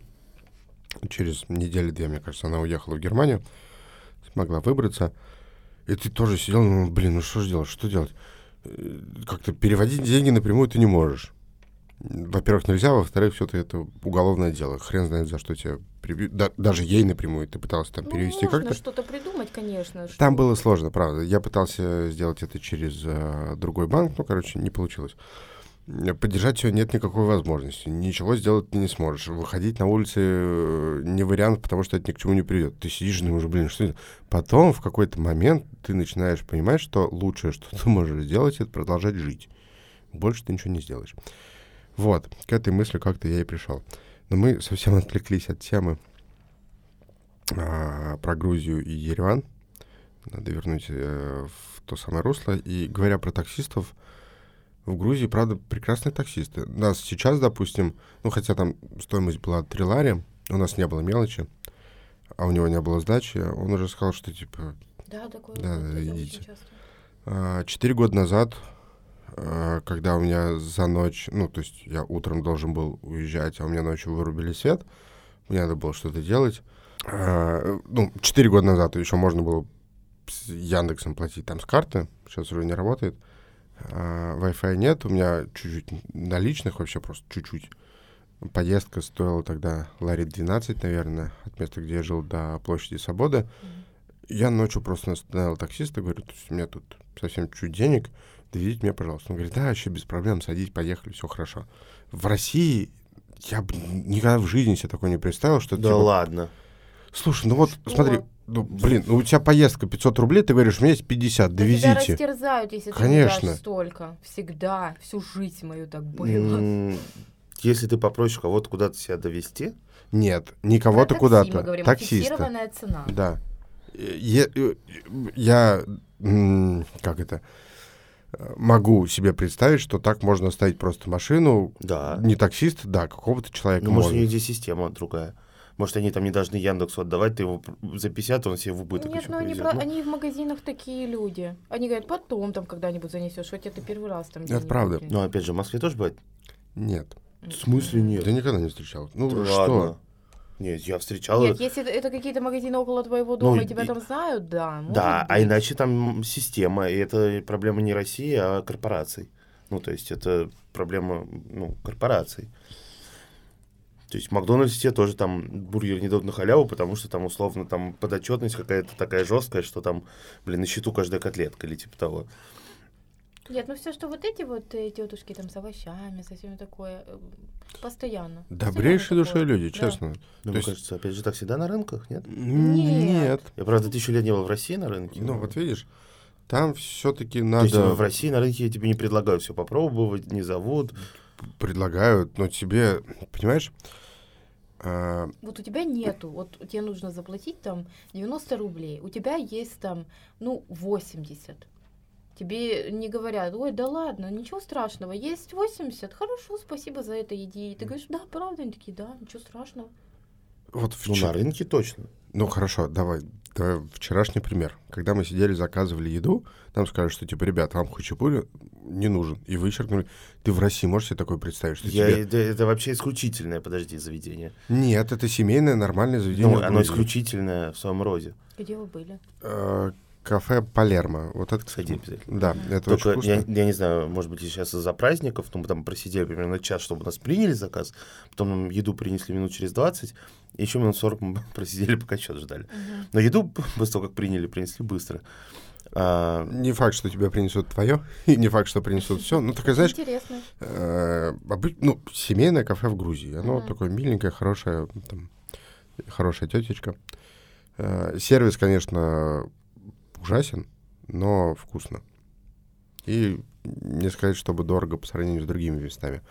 через неделю-две, мне кажется, она уехала в Германию, смогла выбраться, и ты тоже сидел, ну, блин, ну что же делать, что делать? Э, Как-то переводить деньги напрямую ты не можешь. Во-первых, нельзя, во-вторых, все-таки это уголовное дело. Хрен знает, за что тебя прибьют. Да- даже ей напрямую ты пытался там Ну, перевести можно как-то. что-то придумать, конечно. Там что- было сложно, правда. Я пытался сделать это через э, другой банк, но, короче, не получилось. Э, Поддержать ее нет никакой возможности. Ничего сделать ты не сможешь. Выходить на улицы э, не вариант, потому что это ни к чему не приведет. Ты сидишь и думаешь, блин, что это? Потом в какой-то момент ты начинаешь понимать, что лучшее, что ты можешь сделать, это продолжать жить. Больше ты ничего не сделаешь. Вот, к этой мысли как-то я и пришел. Но мы совсем (laughs) отвлеклись от темы а, про Грузию и Ереван. Надо вернуть э, в то самое русло. И говоря про таксистов, в Грузии, правда, прекрасные таксисты. Нас сейчас, допустим, ну, хотя там стоимость была 3 лари, у нас не было мелочи, а у него не было сдачи, он уже сказал, что, типа, Да, такое Да, очень идите. а, Четыре года назад, когда у меня за ночь, ну, то есть я утром должен был уезжать, а у меня ночью вырубили свет, мне надо было что-то делать. А, Ну, четыре года назад еще можно было с Яндексом платить там с карты, сейчас уже не работает. А, Wi-Fi нет, у меня чуть-чуть наличных, вообще просто чуть-чуть. Поездка стоила тогда лари 12, наверное, от места, где я жил, до площади Свободы. Я ночью просто остановил таксиста, говорю, «То есть у меня тут совсем чуть денег, доведите меня, пожалуйста. Он говорит, да, вообще без проблем, садись, поехали, все хорошо. В России я бы никогда в жизни себе такое не представил, что Да типа, ладно. Слушай, ну вот, Что? смотри, ну, блин, ну у тебя поездка 500 рублей, ты говоришь, у меня есть 50, Да тебя довезите. растерзают, если ты Конечно. не дашь столько. Всегда. Всю жизнь мою так было. Если ты попросишь кого-то куда-то себя довести, Нет, не кого-то такси мы куда-то, говорим, таксиста. фиксированная цена. Да. Я, м, как это, могу себе представить, что так можно оставить просто машину, да. не таксист, да, какого-то человека Ну, может, у них здесь система другая. Может, они там не должны Яндексу отдавать, ты его за 50, он себе в убыток Нет, еще ну они, про- Ну, они в магазинах такие люди. Они говорят, потом там когда-нибудь занесешь, хотя ты первый раз там. Это правда. Ну, опять же, в Москве тоже бывает? Нет. В смысле нет? Я никогда не встречал. Ну, Да что? ладно. Нет, я встречал... Нет, если это- это какие-то магазины около твоего дома, Ну, и тебя и- там знают, да. Да, а быть. иначе там система, и это проблема не России, а корпораций. Ну, то есть это проблема, ну, корпораций. То есть в Макдональдсе тоже там бургер не дают на халяву, потому что там условно там подотчетность какая-то такая жесткая, что там, блин, на счету каждая котлетка или типа того. Нет, ну все, что вот эти вот э, тетушки там с овощами, со всеми такое, э, постоянно. Добрейшие душой люди, Да. честно. Ну, То мне есть- кажется, опять же, так всегда на рынках, нет? Нет. Я, правда, тысячу лет не был в России на рынке. Ну, но- вот видишь, там все-таки То есть надо... в России на рынке тебе не предлагают все попробовать, не зовут. предлагают, но тебе, понимаешь, а, Вот у тебя нету, вот тебе нужно заплатить там 90 рублей, у тебя есть там, ну, 80. Тебе не говорят, ой, да ладно, ничего страшного, есть 80, хорошо, спасибо за это, иди. И ты говоришь, да, правда, они такие, да, ничего страшного. вот Ну, вчера... на рынке точно. Ну, хорошо, давай, давай вчерашний пример. Когда мы сидели, заказывали еду, нам сказали, что, типа, ребят, вам хачапури не нужен. И вычеркнули. Ты в России можешь себе такое представить, что Я, тебе... это, это вообще исключительное, подожди, заведение. Нет, это семейное, нормальное заведение. Ну, в оно исключительное в своем роде. Где вы были? Кафе Палермо. Вот это, Сходи кстати, обязательно. да, это Только очень я, вкусно. я не знаю, может быть, сейчас из-за праздников, ну, мы там просидели примерно час, чтобы нас приняли заказ, потом нам еду принесли минут через 20, и еще минут 40 мы (laughs) просидели, пока счет ждали. Но еду, (laughs) после того, как приняли, принесли быстро. А, Не факт, что тебе принесут твое, (laughs) и не факт, что принесут все. Ну, такая, знаешь, Интересно. э, обы- ну, семейное кафе в Грузии. Оно Мгм. такое миленькое, хорошее, там, хорошая тетечка. Э, сервис, конечно, ужасен, но вкусно. И не сказать, чтобы дорого по сравнению с другими местами.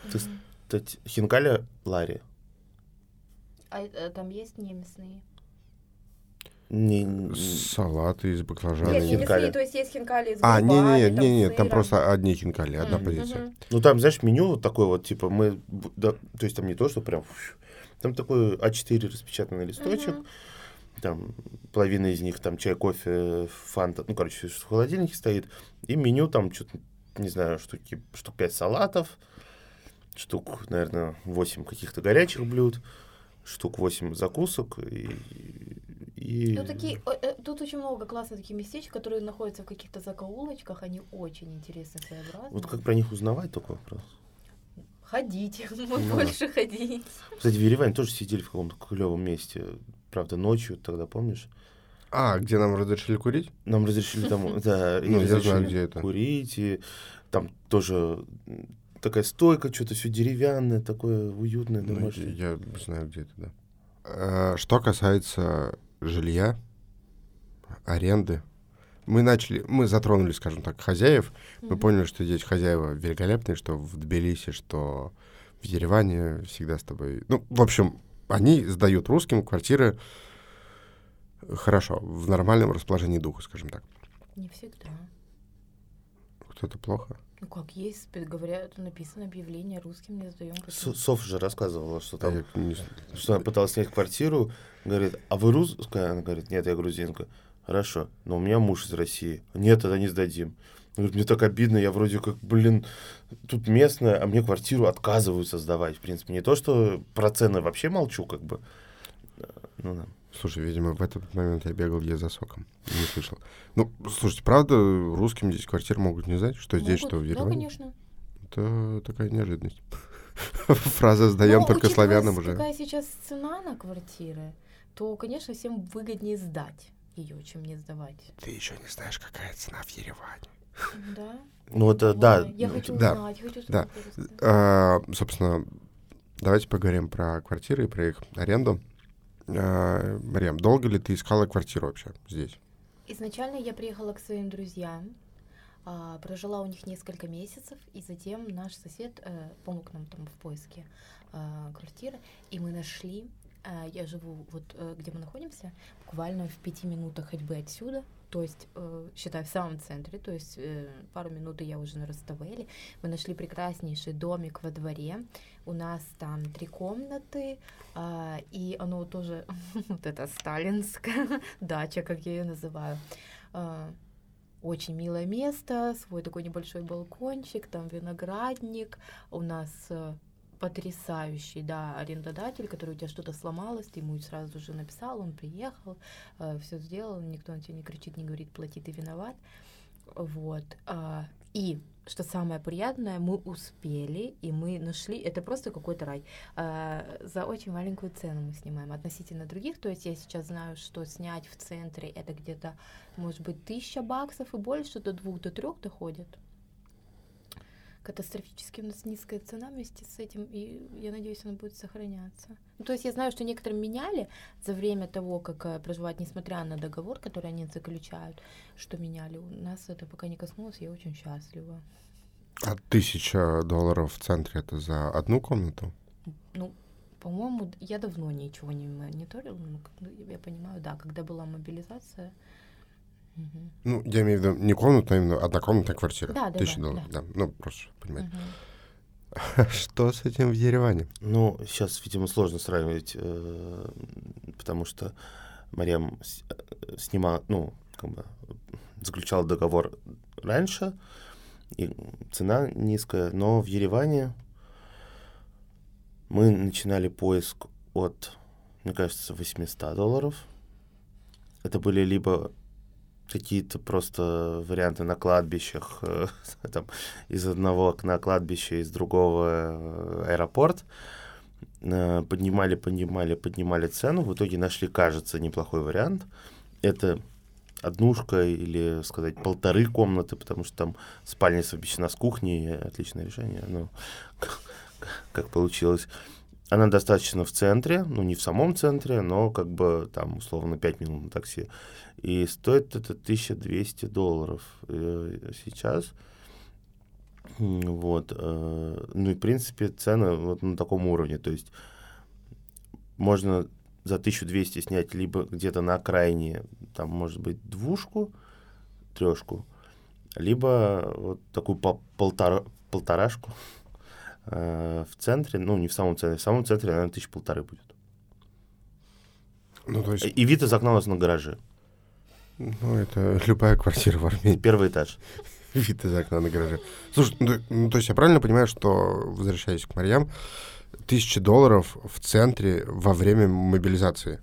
Кстати, хинкали Ларри. А э, там есть? Не, не- Салаты из баклажана. Нет, не то есть есть хинкали с А, там, не, не, с там просто одни хинкали, одна позиция. Ну, там, знаешь, меню вот такое вот, типа, мы, да, то есть там не то, что прям, там такой А4 распечатанный листочек, Мгм. Там половина из них, там чай, кофе, фанта, ну, короче, в холодильнике стоит, и меню там что-то, не знаю, штуки, штук 5 салатов, штук, наверное, 8 каких-то горячих блюд, штук 8 закусок и... и- Ну, такие, э, тут очень много классных таких местечек, которые находятся в каких-то закоулочках, они очень интересные, своеобразные. Вот как про них узнавать, только вопрос. Ходите, (laughs) Ну больше ходить. Кстати, в Ереване тоже сидели в каком-то клевом месте, правда, ночью, тогда, помнишь? А, где нам разрешили курить? Нам разрешили там, (laughs) да, и Ну, я знаю, разрешили где это. курить, и там тоже такая стойка, что-то все деревянное, такое уютное, Ну, домашнее. я знаю, где это, да. Э, Что касается жилья, аренды, мы начали, мы затронули, скажем так, хозяев. Мы Мгм. поняли, что здесь хозяева великолепные, что в Тбилиси, что в Ереване всегда с тобой... Ну, в общем, они сдают русским квартиры хорошо, в нормальном расположении духа, скажем так. Не всегда. Кто-то плохо? Ну как есть, говорят, написано объявление русским не сдаем. Со- Софа же рассказывала, что там, А не что она пыталась снять квартиру, говорит, а вы русская? Она говорит, нет, я грузинка. Хорошо, но у меня муж из России. Нет, тогда не сдадим. Она говорит, мне так обидно, я вроде как, блин, тут местная, а мне квартиру отказываются сдавать. В принципе, не то, что про цены вообще молчу, как бы. Ну да. Слушай, видимо, в этот момент я бегал ей за соком. Не слышал. Ну, слушайте, правда, русским здесь квартиры могут не знать, что здесь, Могут. что в Да, Ереване? конечно. Это такая неожиданность. (laughs) Фраза «сдаем Но, только славянам» уже. какая сейчас цена на квартиры, то, конечно, всем выгоднее сдать ее, чем не сдавать. Ты еще не знаешь, какая цена в Ереване. Да? Ну это, да, Ой, Я хочу да, узнать, хочу да. А, Собственно, давайте поговорим про квартиры и про их аренду. А, Марьям, долго ли ты искала квартиру вообще здесь? Изначально я приехала к своим друзьям, а, прожила у них несколько месяцев, и затем наш сосед э, помог нам там в поиске а, квартиры, и мы нашли. а, Я живу вот э, где мы находимся, буквально в пяти минутах ходьбы отсюда, то есть, э, считай, в самом центре, то есть э, пару минут я уже на Роставеле. Мы нашли прекраснейший домик во дворе. У нас там три комнаты, а, и оно тоже, (laughs) вот это сталинская (laughs) дача, как я ее называю. А, Очень милое место, свой такой небольшой балкончик, там виноградник. У нас э, потрясающий, да, арендодатель, который у тебя что-то сломалось, ты ему сразу же написал, он приехал, все сделал, никто на тебя не кричит, не говорит, плати, ты виноват. Вот. а, И что самое приятное, мы успели, и мы нашли, это просто какой-то рай. А, За очень маленькую цену мы снимаем относительно других. То есть я сейчас знаю, что снять в центре это где-то, может быть, тысяча баксов и больше, до двух, до трех доходит. Катастрофически у нас низкая цена вместе с этим, и я надеюсь, она будет сохраняться. Ну, то есть я знаю, что некоторые меняли за время того, как э, проживать, несмотря на договор, который они заключают, что меняли. У нас это пока не коснулось, я очень счастлива. А тысяча долларов в центре это за одну комнату? Ну, по-моему, я давно ничего не мониторила, но ну, я понимаю, да, когда была мобилизация. Мгм. Ну, я имею в виду не комнату, а именно однокомнатная квартира. Да, да, Тысяча да, долларов, да. Ну, просто понимать. Мгм. (laughs) Что с этим в Ереване? Ну, сейчас, видимо, сложно сравнивать, э, потому что Мариам э, снимала, ну, как бы заключала договор раньше, и цена низкая, но в Ереване мы начинали поиск от, мне кажется, 800 долларов. Это были либо какие-то просто варианты на кладбищах, э, (laughs) там, из одного окна кладбища, из другого э, аэропорт. Э, Поднимали, поднимали, поднимали цену. В итоге нашли, кажется, неплохой вариант. Это однушка или, сказать, полторы комнаты, потому что там спальня совмещена с кухней. Отличное решение. Ну, (laughs) как получилось. Она достаточно в центре, ну, не в самом центре, но как бы там, условно, 5 минут на такси. И стоит это 1200 долларов э, сейчас. Вот. э, Ну и, в принципе, цены вот на таком уровне. То есть можно за 1200 снять либо где-то на окраине, там, может быть, двушку, трешку, либо вот такую пол полтора, полторашку в центре, ну, не в самом центре, в самом центре, наверное, тысяч полторы будет. Ну, то есть, И вид из окна у нас на гараже. ну, это любая квартира в Армении. (laughs) Первый этаж. Вид из окна на гараже. Слушай, ну, ну, то есть я правильно понимаю, что, возвращаясь к Марьям, тысячи долларов в центре во время мобилизации?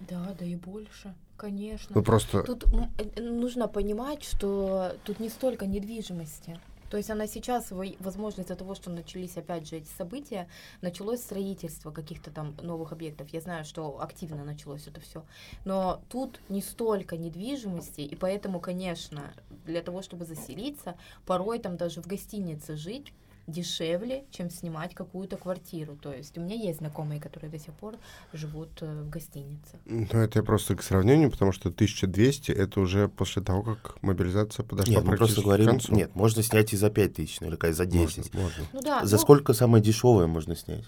Да, да и больше, конечно. Ну, просто... Тут э, нужно понимать, что тут не столько недвижимости. То есть она сейчас, во- возможно, из-за того, что начались опять же эти события, началось строительство каких-то там новых объектов. Я знаю, что активно началось это все. Но тут не столько недвижимости, и поэтому, конечно, для того, чтобы заселиться, порой там даже в гостинице жить дешевле, чем снимать какую-то квартиру. То есть у меня есть знакомые, которые до сих пор живут э, в гостинице. Ну, это я просто к сравнению, потому что 1200 это уже после того, как мобилизация подошла Нет, мы практически просто говорим, к концу. нет, можно снять и за 5 тысяч, наверняка, и за 10. Можно, можно. Ну да, За ну, сколько самое дешевое можно снять?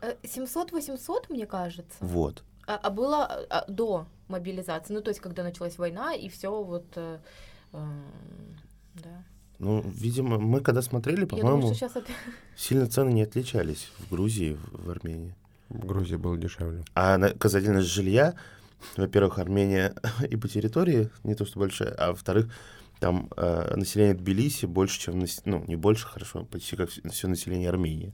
э, 700-800, мне кажется. Вот. А, а было а, до мобилизации, ну то есть когда началась война и все вот, э, эм, да. Ну, видимо, мы когда смотрели, по-моему, опять... (laughs) сильно цены не отличались в Грузии, в, в Армении. В Грузии было дешевле. А на касательно жилья, во-первых, Армения (laughs) и по территории не то что большая, а во-вторых, там э, население Тбилиси больше, чем, нас- ну, не больше, хорошо, почти как все население Армении.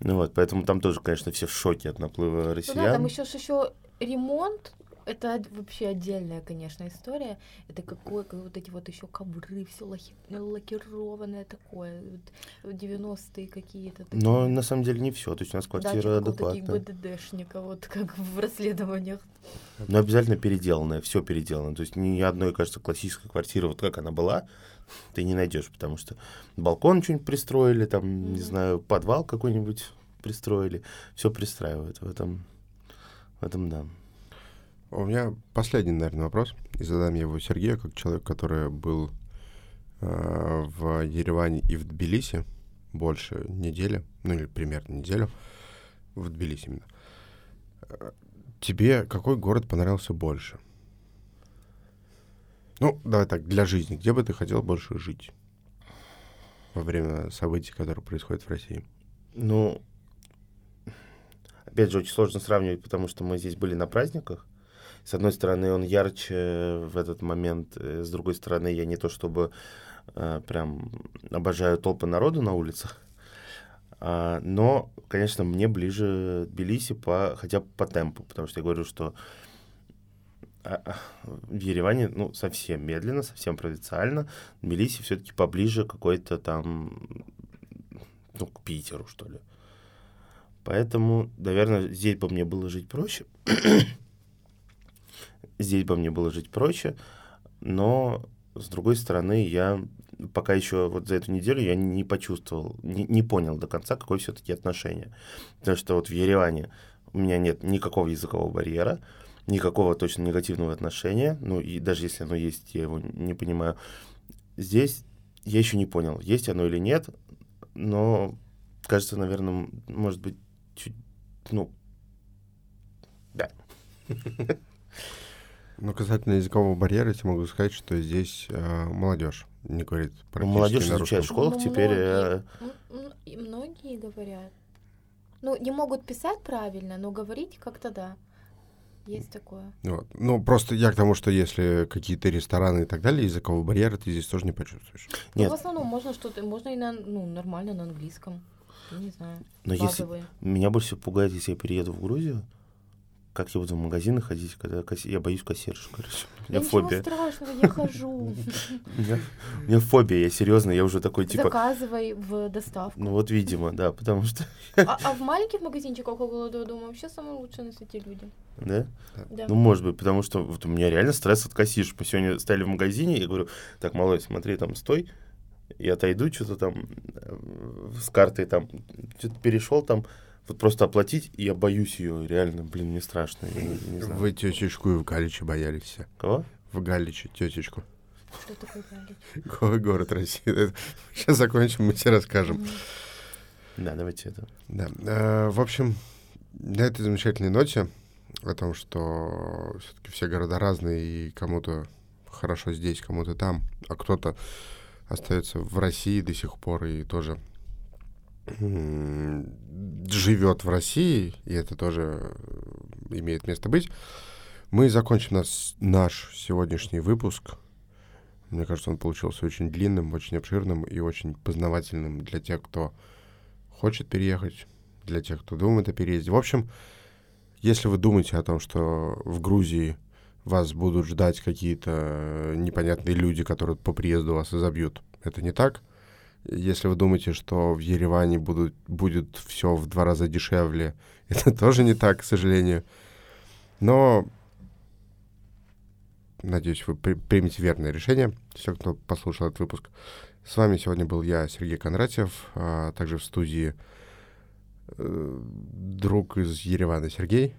Ну вот, поэтому там тоже, конечно, все в шоке от наплыва Ну россиян. да, там еще еще ремонт, это вообще отдельная, конечно, история. Это какой, как вот эти вот еще ковры, все лакированное такое, вот 90-е какие-то. такие. Но на самом деле не все. То есть у нас Да, квартира таких адекватная. БДДшника, вот как в расследованиях. Но обязательно переделанная, все переделано. То есть ни одной, кажется, классической квартиры, вот как она была, ты не найдешь, потому что балкон что-нибудь пристроили, там, не Мгм. знаю, подвал какой-нибудь пристроили. Все пристраивают в этом. В этом да. У меня последний, наверное, вопрос. И задам я его Сергею, как человек, который был э, в Ереване и в Тбилиси больше недели, ну или примерно неделю, в Тбилиси именно. Э, Тебе какой город понравился больше? Ну, давай так, для жизни. Где бы ты хотел больше жить во время событий, которые происходят в России? Ну, опять же, очень сложно сравнивать, потому что мы здесь были на праздниках. С одной стороны, он ярче в этот момент, э, с другой стороны, я не то чтобы э, прям обожаю толпы народу на улицах, А, но, конечно, мне ближе Тбилиси по, хотя бы по темпу, потому что я говорю, что а, а, в Ереване, ну, совсем медленно, совсем провинциально. Тбилиси все-таки поближе какой-то там, ну, к Питеру, что ли. Поэтому, наверное, здесь бы мне было жить проще. Здесь бы мне было жить проще, но, с другой стороны, я пока еще вот за эту неделю я не почувствовал, не, не понял до конца, какое все-таки отношение. Потому что вот в Ереване у меня нет никакого языкового барьера, никакого точно негативного отношения, ну и даже если оно есть, я его не понимаю. Здесь я еще не понял, есть оно или нет, но кажется, наверное, может быть, чуть, ну, да. (laughs) Ну, касательно языкового барьера, я тебе могу сказать, что здесь э, молодежь не говорит Ну, практически молодежь на изучает в школах Ну, теперь. э, многие, и многие говорят. Ну, не могут писать правильно, но говорить как-то да. Есть такое. Вот. Ну, просто я к тому, что если какие-то рестораны и так далее, языкового барьера ты здесь тоже не почувствуешь. Ну, Нет. в основном можно что-то, можно и на, ну, нормально на английском. Я не знаю. Но если базовые. меня больше всего пугает, если я перееду в Грузию, как я буду в магазины ходить, когда касс- я боюсь кассирш, короче. У Да меня ничего фобия. страшного, я хожу. (laughs) У меня, у меня фобия, я серьезно, я уже такой типа. Заказывай в доставку. Ну вот, видимо, да, потому что. А, (laughs) а в маленьких магазинчиках около дома вообще самые лучшие на свете люди. Да? Да. Ну, может быть, потому что вот у меня реально стресс от кассирш. Мы сегодня стояли в магазине, я говорю, так, малой, смотри, там, стой, я отойду, что-то там э, с картой там, что-то перешел там, вот просто оплатить, и я боюсь ее, реально, блин, мне страшно. Я не, не знаю. Вы тетечку и в Галиче боялись все. Кого? В Галиче тетечку. Что такое галич? Какой город России? Сейчас закончим, мы тебе расскажем. Да, давайте это. Да. э, В общем, на этой замечательной ноте о том, что все-таки все города разные, и кому-то хорошо здесь, кому-то там, а кто-то остается в России до сих пор и тоже живет в России, и это тоже имеет место быть. Мы закончим нас, наш сегодняшний выпуск. Мне кажется, он получился очень длинным, очень обширным и очень познавательным для тех, кто хочет переехать, для тех, кто думает о переезде. В общем, если вы думаете о том, что в Грузии вас будут ждать какие-то непонятные люди, которые по приезду вас изобьют, это не так. Если вы думаете, что в Ереване будут, будет все в два раза дешевле, (laughs) это тоже не так, к сожалению. Но надеюсь, вы при, примете верное решение, все, кто послушал этот выпуск. С вами сегодня был я, Сергей Кондратьев, а также в студии э, друг из Еревана Сергей.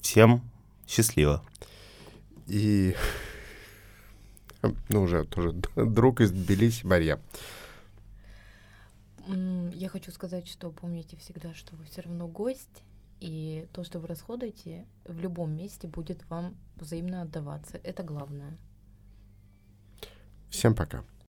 Всем счастливо. И, (laughs) ну, уже тоже (laughs) друг из Тбилиси Марья. Я хочу сказать, что помните всегда, что вы все равно гость, и то, что вы расходуете, в любом месте будет вам взаимно отдаваться. Это главное. Всем пока.